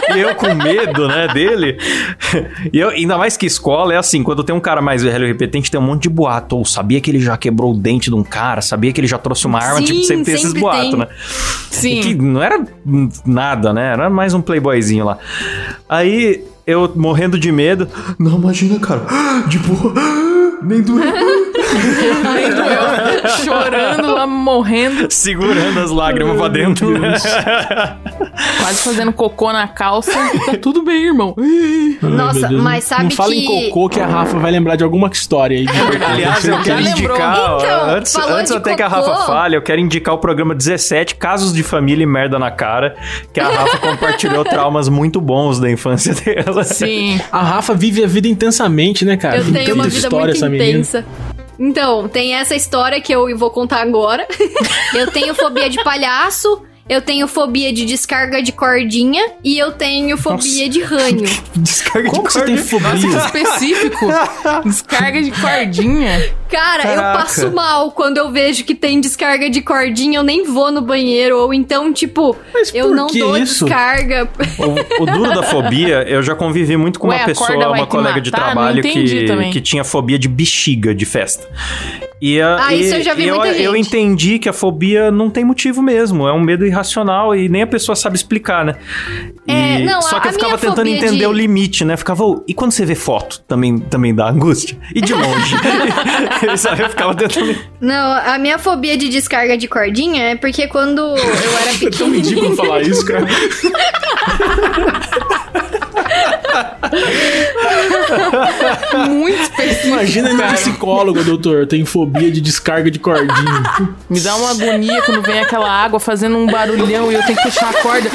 [SPEAKER 4] eu, e eu com medo, né, dele. E eu, ainda mais que escola é assim, quando tem um cara mais velho e repetente, tem um monte de boato. Ou sabia que ele já quebrou o dente de um cara, sabia que ele já trouxe uma arma,
[SPEAKER 7] Sim,
[SPEAKER 4] tipo, sempre tem esses boatos, né?
[SPEAKER 6] Sim.
[SPEAKER 4] Que não era nada, né? Era mais um playboyzinho lá. Aí eu morrendo de medo.
[SPEAKER 8] Não, imagina, cara. *gasps* De boa. *gasps* Nem doeu. *laughs*
[SPEAKER 6] Nem *laughs* doeu. Chorando lá, morrendo.
[SPEAKER 4] Segurando as lágrimas pra dentro. né?
[SPEAKER 6] Quase fazendo cocô na calça. Tá tudo bem, irmão.
[SPEAKER 7] Nossa, mas sabe
[SPEAKER 5] Não fala
[SPEAKER 7] que-
[SPEAKER 5] em cocô que a Rafa vai lembrar de alguma história aí. de
[SPEAKER 4] Aliás, eu quero indicar, ó,
[SPEAKER 7] Então,
[SPEAKER 4] antes, antes até que a
[SPEAKER 7] cocô.
[SPEAKER 4] Rafa fale, eu quero indicar o programa 17, Casos de Família e Merda na Cara, que a Rafa *laughs* compartilhou traumas muito bons da infância dela.
[SPEAKER 6] Sim.
[SPEAKER 5] A Rafa vive a vida intensamente, né, cara?
[SPEAKER 7] Eu tenho uma vida
[SPEAKER 5] história
[SPEAKER 7] muito
[SPEAKER 5] essa menina.
[SPEAKER 7] intensa. Então, tem essa história que eu vou contar agora. *laughs* eu tenho fobia de palhaço, eu tenho fobia de descarga de cordinha e eu tenho fobia de ranho. *laughs*
[SPEAKER 4] Descarga
[SPEAKER 5] Como
[SPEAKER 4] de
[SPEAKER 5] que você tem fobia?
[SPEAKER 6] Específico. *laughs* Descarga de cordinha.
[SPEAKER 7] Cara, eu
[SPEAKER 4] Caraca.
[SPEAKER 7] passo mal quando eu vejo que tem descarga de cordinha, eu nem vou no banheiro. Ou então, tipo,
[SPEAKER 5] Mas
[SPEAKER 7] eu não
[SPEAKER 5] que
[SPEAKER 7] dou
[SPEAKER 5] isso?
[SPEAKER 7] descarga.
[SPEAKER 4] O, o duro da fobia, eu já convivi muito com
[SPEAKER 6] Ué,
[SPEAKER 4] uma pessoa, uma colega de
[SPEAKER 6] matar? Não
[SPEAKER 4] trabalho que,
[SPEAKER 6] também.
[SPEAKER 4] que tinha fobia de bexiga de festa. E, a-
[SPEAKER 7] Ah,
[SPEAKER 4] e-
[SPEAKER 7] isso eu já vi
[SPEAKER 4] e eu,
[SPEAKER 7] muita
[SPEAKER 4] eu
[SPEAKER 7] gente.
[SPEAKER 4] entendi que a fobia não tem motivo mesmo, é um medo irracional e nem a pessoa sabe explicar, né? E-
[SPEAKER 7] É, não,
[SPEAKER 4] só
[SPEAKER 7] a-
[SPEAKER 4] que eu
[SPEAKER 7] a
[SPEAKER 4] ficava
[SPEAKER 7] minha
[SPEAKER 4] tentando entender
[SPEAKER 7] de-
[SPEAKER 4] o limite, né? Ficava, "Oh, e quando você vê foto, também, também dá angústia? E de longe? *laughs* *laughs* Sabe? eu ficava tentando...
[SPEAKER 7] Não, a minha fobia de descarga de cordinha é porque quando eu era
[SPEAKER 5] É tão ridículo falar isso, cara. *laughs*
[SPEAKER 6] Muito específico.
[SPEAKER 5] Imagina no
[SPEAKER 6] cara.
[SPEAKER 5] psicólogo, doutor. Eu tenho fobia de descarga de cordinha.
[SPEAKER 6] Me dá uma agonia quando vem aquela água fazendo um barulhão e eu tenho que fechar a corda.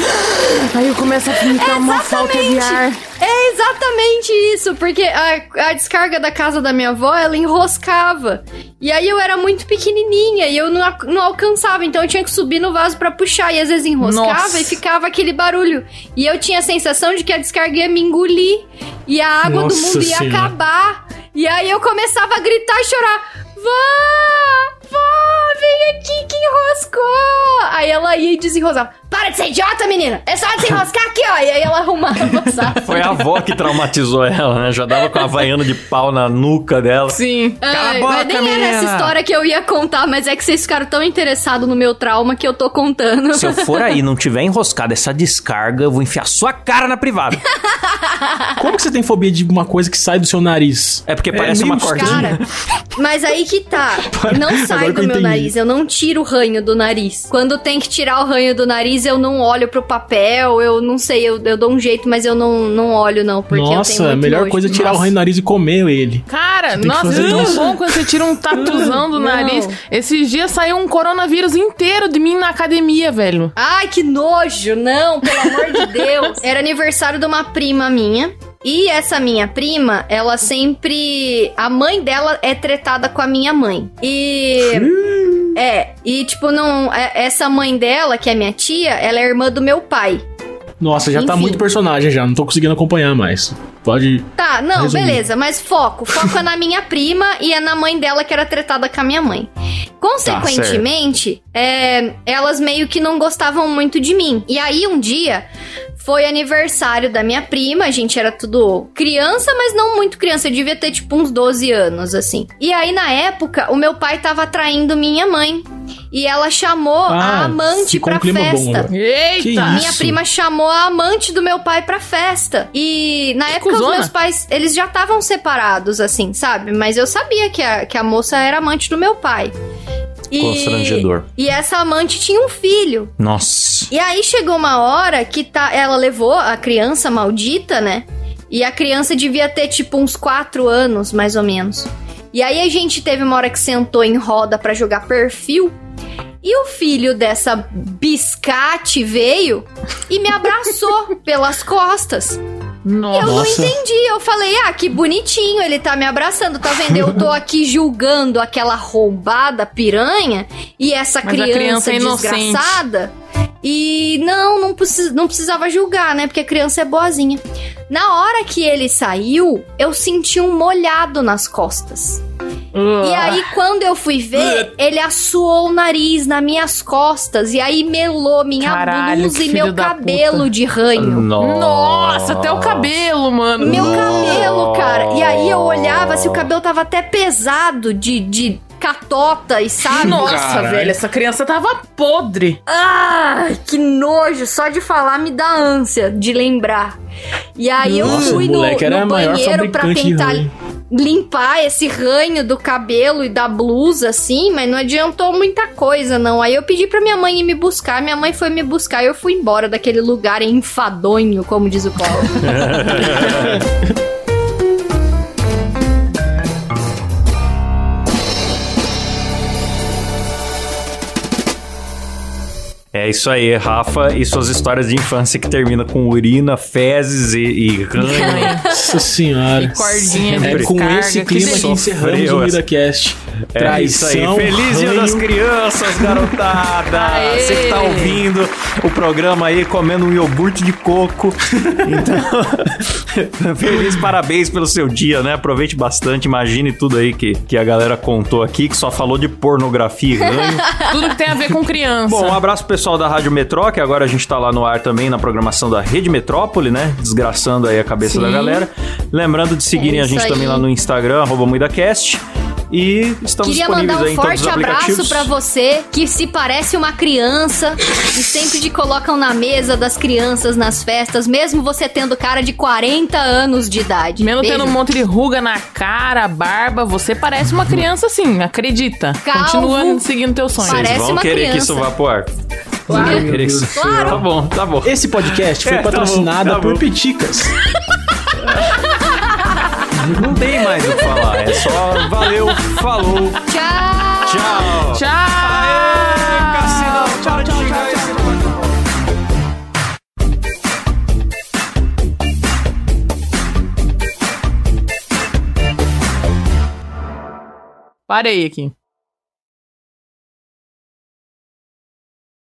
[SPEAKER 6] Aí eu começo a ficar uma falta de ar.
[SPEAKER 7] É exatamente isso, porque a, a descarga da casa da minha avó, ela enroscava. E aí eu era muito pequenininha e eu não, não alcançava, então eu tinha que subir no vaso pra puxar. E às vezes enroscava
[SPEAKER 6] Nossa.
[SPEAKER 7] e ficava aquele barulho. E eu tinha a sensação de que a descarga ia me engolir e a água
[SPEAKER 5] Nossa
[SPEAKER 7] do mundo ia
[SPEAKER 5] Senhora.
[SPEAKER 7] acabar. E aí eu começava a gritar e chorar. Vó! Vó, vem aqui que enroscou. Aí ela ia e desenrosava. Para de ser idiota, menina. É só desenroscar aqui, ó. E aí ela arrumava o saco. *laughs*
[SPEAKER 4] Foi a avó que traumatizou ela, né? Já dava com a vaiana de pau na nuca dela.
[SPEAKER 6] Sim.
[SPEAKER 4] Cala a
[SPEAKER 7] Ai,
[SPEAKER 4] boca,
[SPEAKER 7] mas nem era
[SPEAKER 4] menina.
[SPEAKER 7] essa história que eu ia contar, mas é que vocês ficaram tão interessados no meu trauma que eu tô contando.
[SPEAKER 4] Se eu for aí e não tiver enroscado essa descarga, eu vou enfiar sua cara na privada. *laughs*
[SPEAKER 5] Como que você tem fobia de uma coisa que sai do seu nariz?
[SPEAKER 4] É porque parece uma
[SPEAKER 5] meio
[SPEAKER 4] cordinha.
[SPEAKER 7] Cara, mas aí que tá. *laughs* Não sai
[SPEAKER 5] Agora
[SPEAKER 7] do
[SPEAKER 5] eu
[SPEAKER 7] meu
[SPEAKER 5] entendi.
[SPEAKER 7] nariz. Eu não tiro o ranho do nariz. Quando tem que tirar o ranho do nariz, eu não olho pro papel. Eu não sei, eu, eu dou um jeito, mas eu não, não olho, não. Porque eu tenho
[SPEAKER 5] Nossa, a melhor
[SPEAKER 7] nojo.
[SPEAKER 5] coisa é tirar o
[SPEAKER 7] Nossa.
[SPEAKER 5] ranho do nariz e comer ele.
[SPEAKER 6] Cara, nossa, é tão
[SPEAKER 5] isso.
[SPEAKER 6] bom quando você tira um tatuzão do
[SPEAKER 7] Não.
[SPEAKER 6] nariz. Esses dias saiu um coronavírus inteiro de mim na academia, velho.
[SPEAKER 7] Ai, que nojo! Não, pelo amor de Deus. *laughs* Era aniversário de uma prima minha. E essa minha prima, ela sempre. A mãe dela é tretada com a minha mãe. E. É, e tipo, não. é- Essa mãe dela, que é minha tia, ela é irmã do meu pai.
[SPEAKER 5] Nossa, já tá
[SPEAKER 7] Enfim.
[SPEAKER 5] muito personagem já, não tô conseguindo acompanhar mais. Pode.
[SPEAKER 7] Tá, não,
[SPEAKER 5] Resumindo.
[SPEAKER 7] beleza, mas foco. Foco é na minha prima e é na mãe dela que era tretada com a minha mãe. Consequentemente, é, elas meio que não gostavam muito de mim. E aí um dia foi aniversário da minha prima, a gente era tudo criança, mas não muito criança, eu devia ter tipo uns 12 anos, assim. E aí na época, o meu pai tava traindo minha mãe. E ela chamou a
[SPEAKER 5] Ah,
[SPEAKER 7] amante
[SPEAKER 5] ficou um
[SPEAKER 7] pra
[SPEAKER 5] bom
[SPEAKER 7] festa.
[SPEAKER 5] agora.
[SPEAKER 6] Eita!
[SPEAKER 7] Minha prima chamou a amante do meu pai pra festa. E na
[SPEAKER 6] Que
[SPEAKER 7] época
[SPEAKER 6] cuzona.
[SPEAKER 7] os meus pais, eles já estavam separados, assim, sabe? Mas eu sabia que a, que a moça era amante do meu pai. E,
[SPEAKER 4] Constrangedor.
[SPEAKER 7] E essa amante tinha um filho.
[SPEAKER 4] Nossa.
[SPEAKER 7] E aí chegou uma hora que tá, ela levou a criança maldita, né? E a criança devia ter tipo uns 4 anos, mais ou menos. E aí a gente teve uma hora que sentou em roda pra jogar perfil. E o filho dessa biscate veio e me abraçou *laughs* pelas costas. Eu
[SPEAKER 6] Nossa.
[SPEAKER 7] não
[SPEAKER 5] Nossa.
[SPEAKER 7] entendi. Eu falei, ah, que bonitinho, ele tá me abraçando, tá vendo? Eu tô aqui *laughs* julgando aquela roubada piranha e essa
[SPEAKER 6] Mas
[SPEAKER 7] criança,
[SPEAKER 6] criança é
[SPEAKER 7] desgraçada. E não, não, precis, não precisava julgar, né? Porque a criança é boazinha. Na hora que ele saiu, eu senti um molhado nas costas. E aí, quando eu fui ver, ele assoou o nariz nas minhas costas. E aí melou minha
[SPEAKER 6] Caralho,
[SPEAKER 7] blusa e meu cabelo
[SPEAKER 6] puta.
[SPEAKER 7] de ranho.
[SPEAKER 6] Nossa, até o cabelo, mano.
[SPEAKER 7] Meu cabelo, cara. E aí eu olhava se o cabelo tava até pesado de, de catota e sabe?
[SPEAKER 6] Nossa,
[SPEAKER 5] Caralho.
[SPEAKER 6] velho, essa criança tava podre.
[SPEAKER 7] Ai, que nojo. Só de falar me dá ânsia de lembrar. E aí eu
[SPEAKER 5] Nossa,
[SPEAKER 7] fui
[SPEAKER 5] o
[SPEAKER 7] no, no banheiro pra tentar limpar esse ranho do cabelo e da blusa, assim, mas não adiantou muita coisa, não. Aí eu pedi pra minha mãe ir me buscar, minha mãe foi me buscar e eu fui embora daquele lugar enfadonho, como diz o Paulo. *laughs*
[SPEAKER 4] É isso aí, Rafa e suas histórias de infância que termina com urina, fezes e, e ranho.
[SPEAKER 5] Nossa senhora.
[SPEAKER 6] E cordinha de
[SPEAKER 5] É com esse clima que encerramos o
[SPEAKER 4] essa. É isso aí. Feliz Dia das Crianças, garotada!
[SPEAKER 6] Aê!
[SPEAKER 4] Você que tá ouvindo o programa aí comendo um iogurte de coco. *laughs* Então, *laughs* feliz parabéns pelo seu dia, né? Aproveite bastante, imagine tudo aí que, que a galera contou aqui, que só falou de pornografia e ranho. *laughs*
[SPEAKER 6] Tudo que tem a ver com criança.
[SPEAKER 4] Bom, um abraço pro pessoal da Rádio Metró, que agora a gente tá lá no ar também na programação da Rede Metrópole, né? Desgraçando aí a cabeça
[SPEAKER 6] Sim.
[SPEAKER 4] da galera. Lembrando de seguirem
[SPEAKER 7] É
[SPEAKER 4] a gente
[SPEAKER 7] isso
[SPEAKER 4] também
[SPEAKER 7] aí.
[SPEAKER 4] lá no Instagram, arroba MuidaCast. E estamos
[SPEAKER 7] Queria
[SPEAKER 4] disponíveis
[SPEAKER 7] mandar
[SPEAKER 4] aí
[SPEAKER 7] um
[SPEAKER 4] em todos
[SPEAKER 7] forte
[SPEAKER 4] os aplicativos.
[SPEAKER 7] abraço pra você que se parece uma criança e sempre te colocam na mesa das crianças nas festas, mesmo você tendo cara de 40 anos de idade.
[SPEAKER 6] Mesmo
[SPEAKER 7] Beijo.
[SPEAKER 6] tendo um monte de ruga na cara, barba, você parece uma criança sim, acredita.
[SPEAKER 7] Calvo.
[SPEAKER 6] Continua seguindo teus sonhos.
[SPEAKER 7] Parece
[SPEAKER 4] Vocês vão
[SPEAKER 7] uma
[SPEAKER 4] querer que
[SPEAKER 7] criança.
[SPEAKER 4] isso vá pro ar.
[SPEAKER 7] Claro.
[SPEAKER 4] Que.
[SPEAKER 7] Claro.
[SPEAKER 4] Tá bom, tá bom.
[SPEAKER 5] Esse podcast foi
[SPEAKER 4] É, tá bom,
[SPEAKER 5] patrocinado
[SPEAKER 4] tá bom.
[SPEAKER 5] por Piticas. *laughs*
[SPEAKER 4] Não tem mais o que falar. É só valeu, falou,
[SPEAKER 7] Tchau.
[SPEAKER 4] tchau.
[SPEAKER 6] Tchau!
[SPEAKER 4] Aê, Cassinão, tchau, tchau, tchau.
[SPEAKER 6] Parei aqui.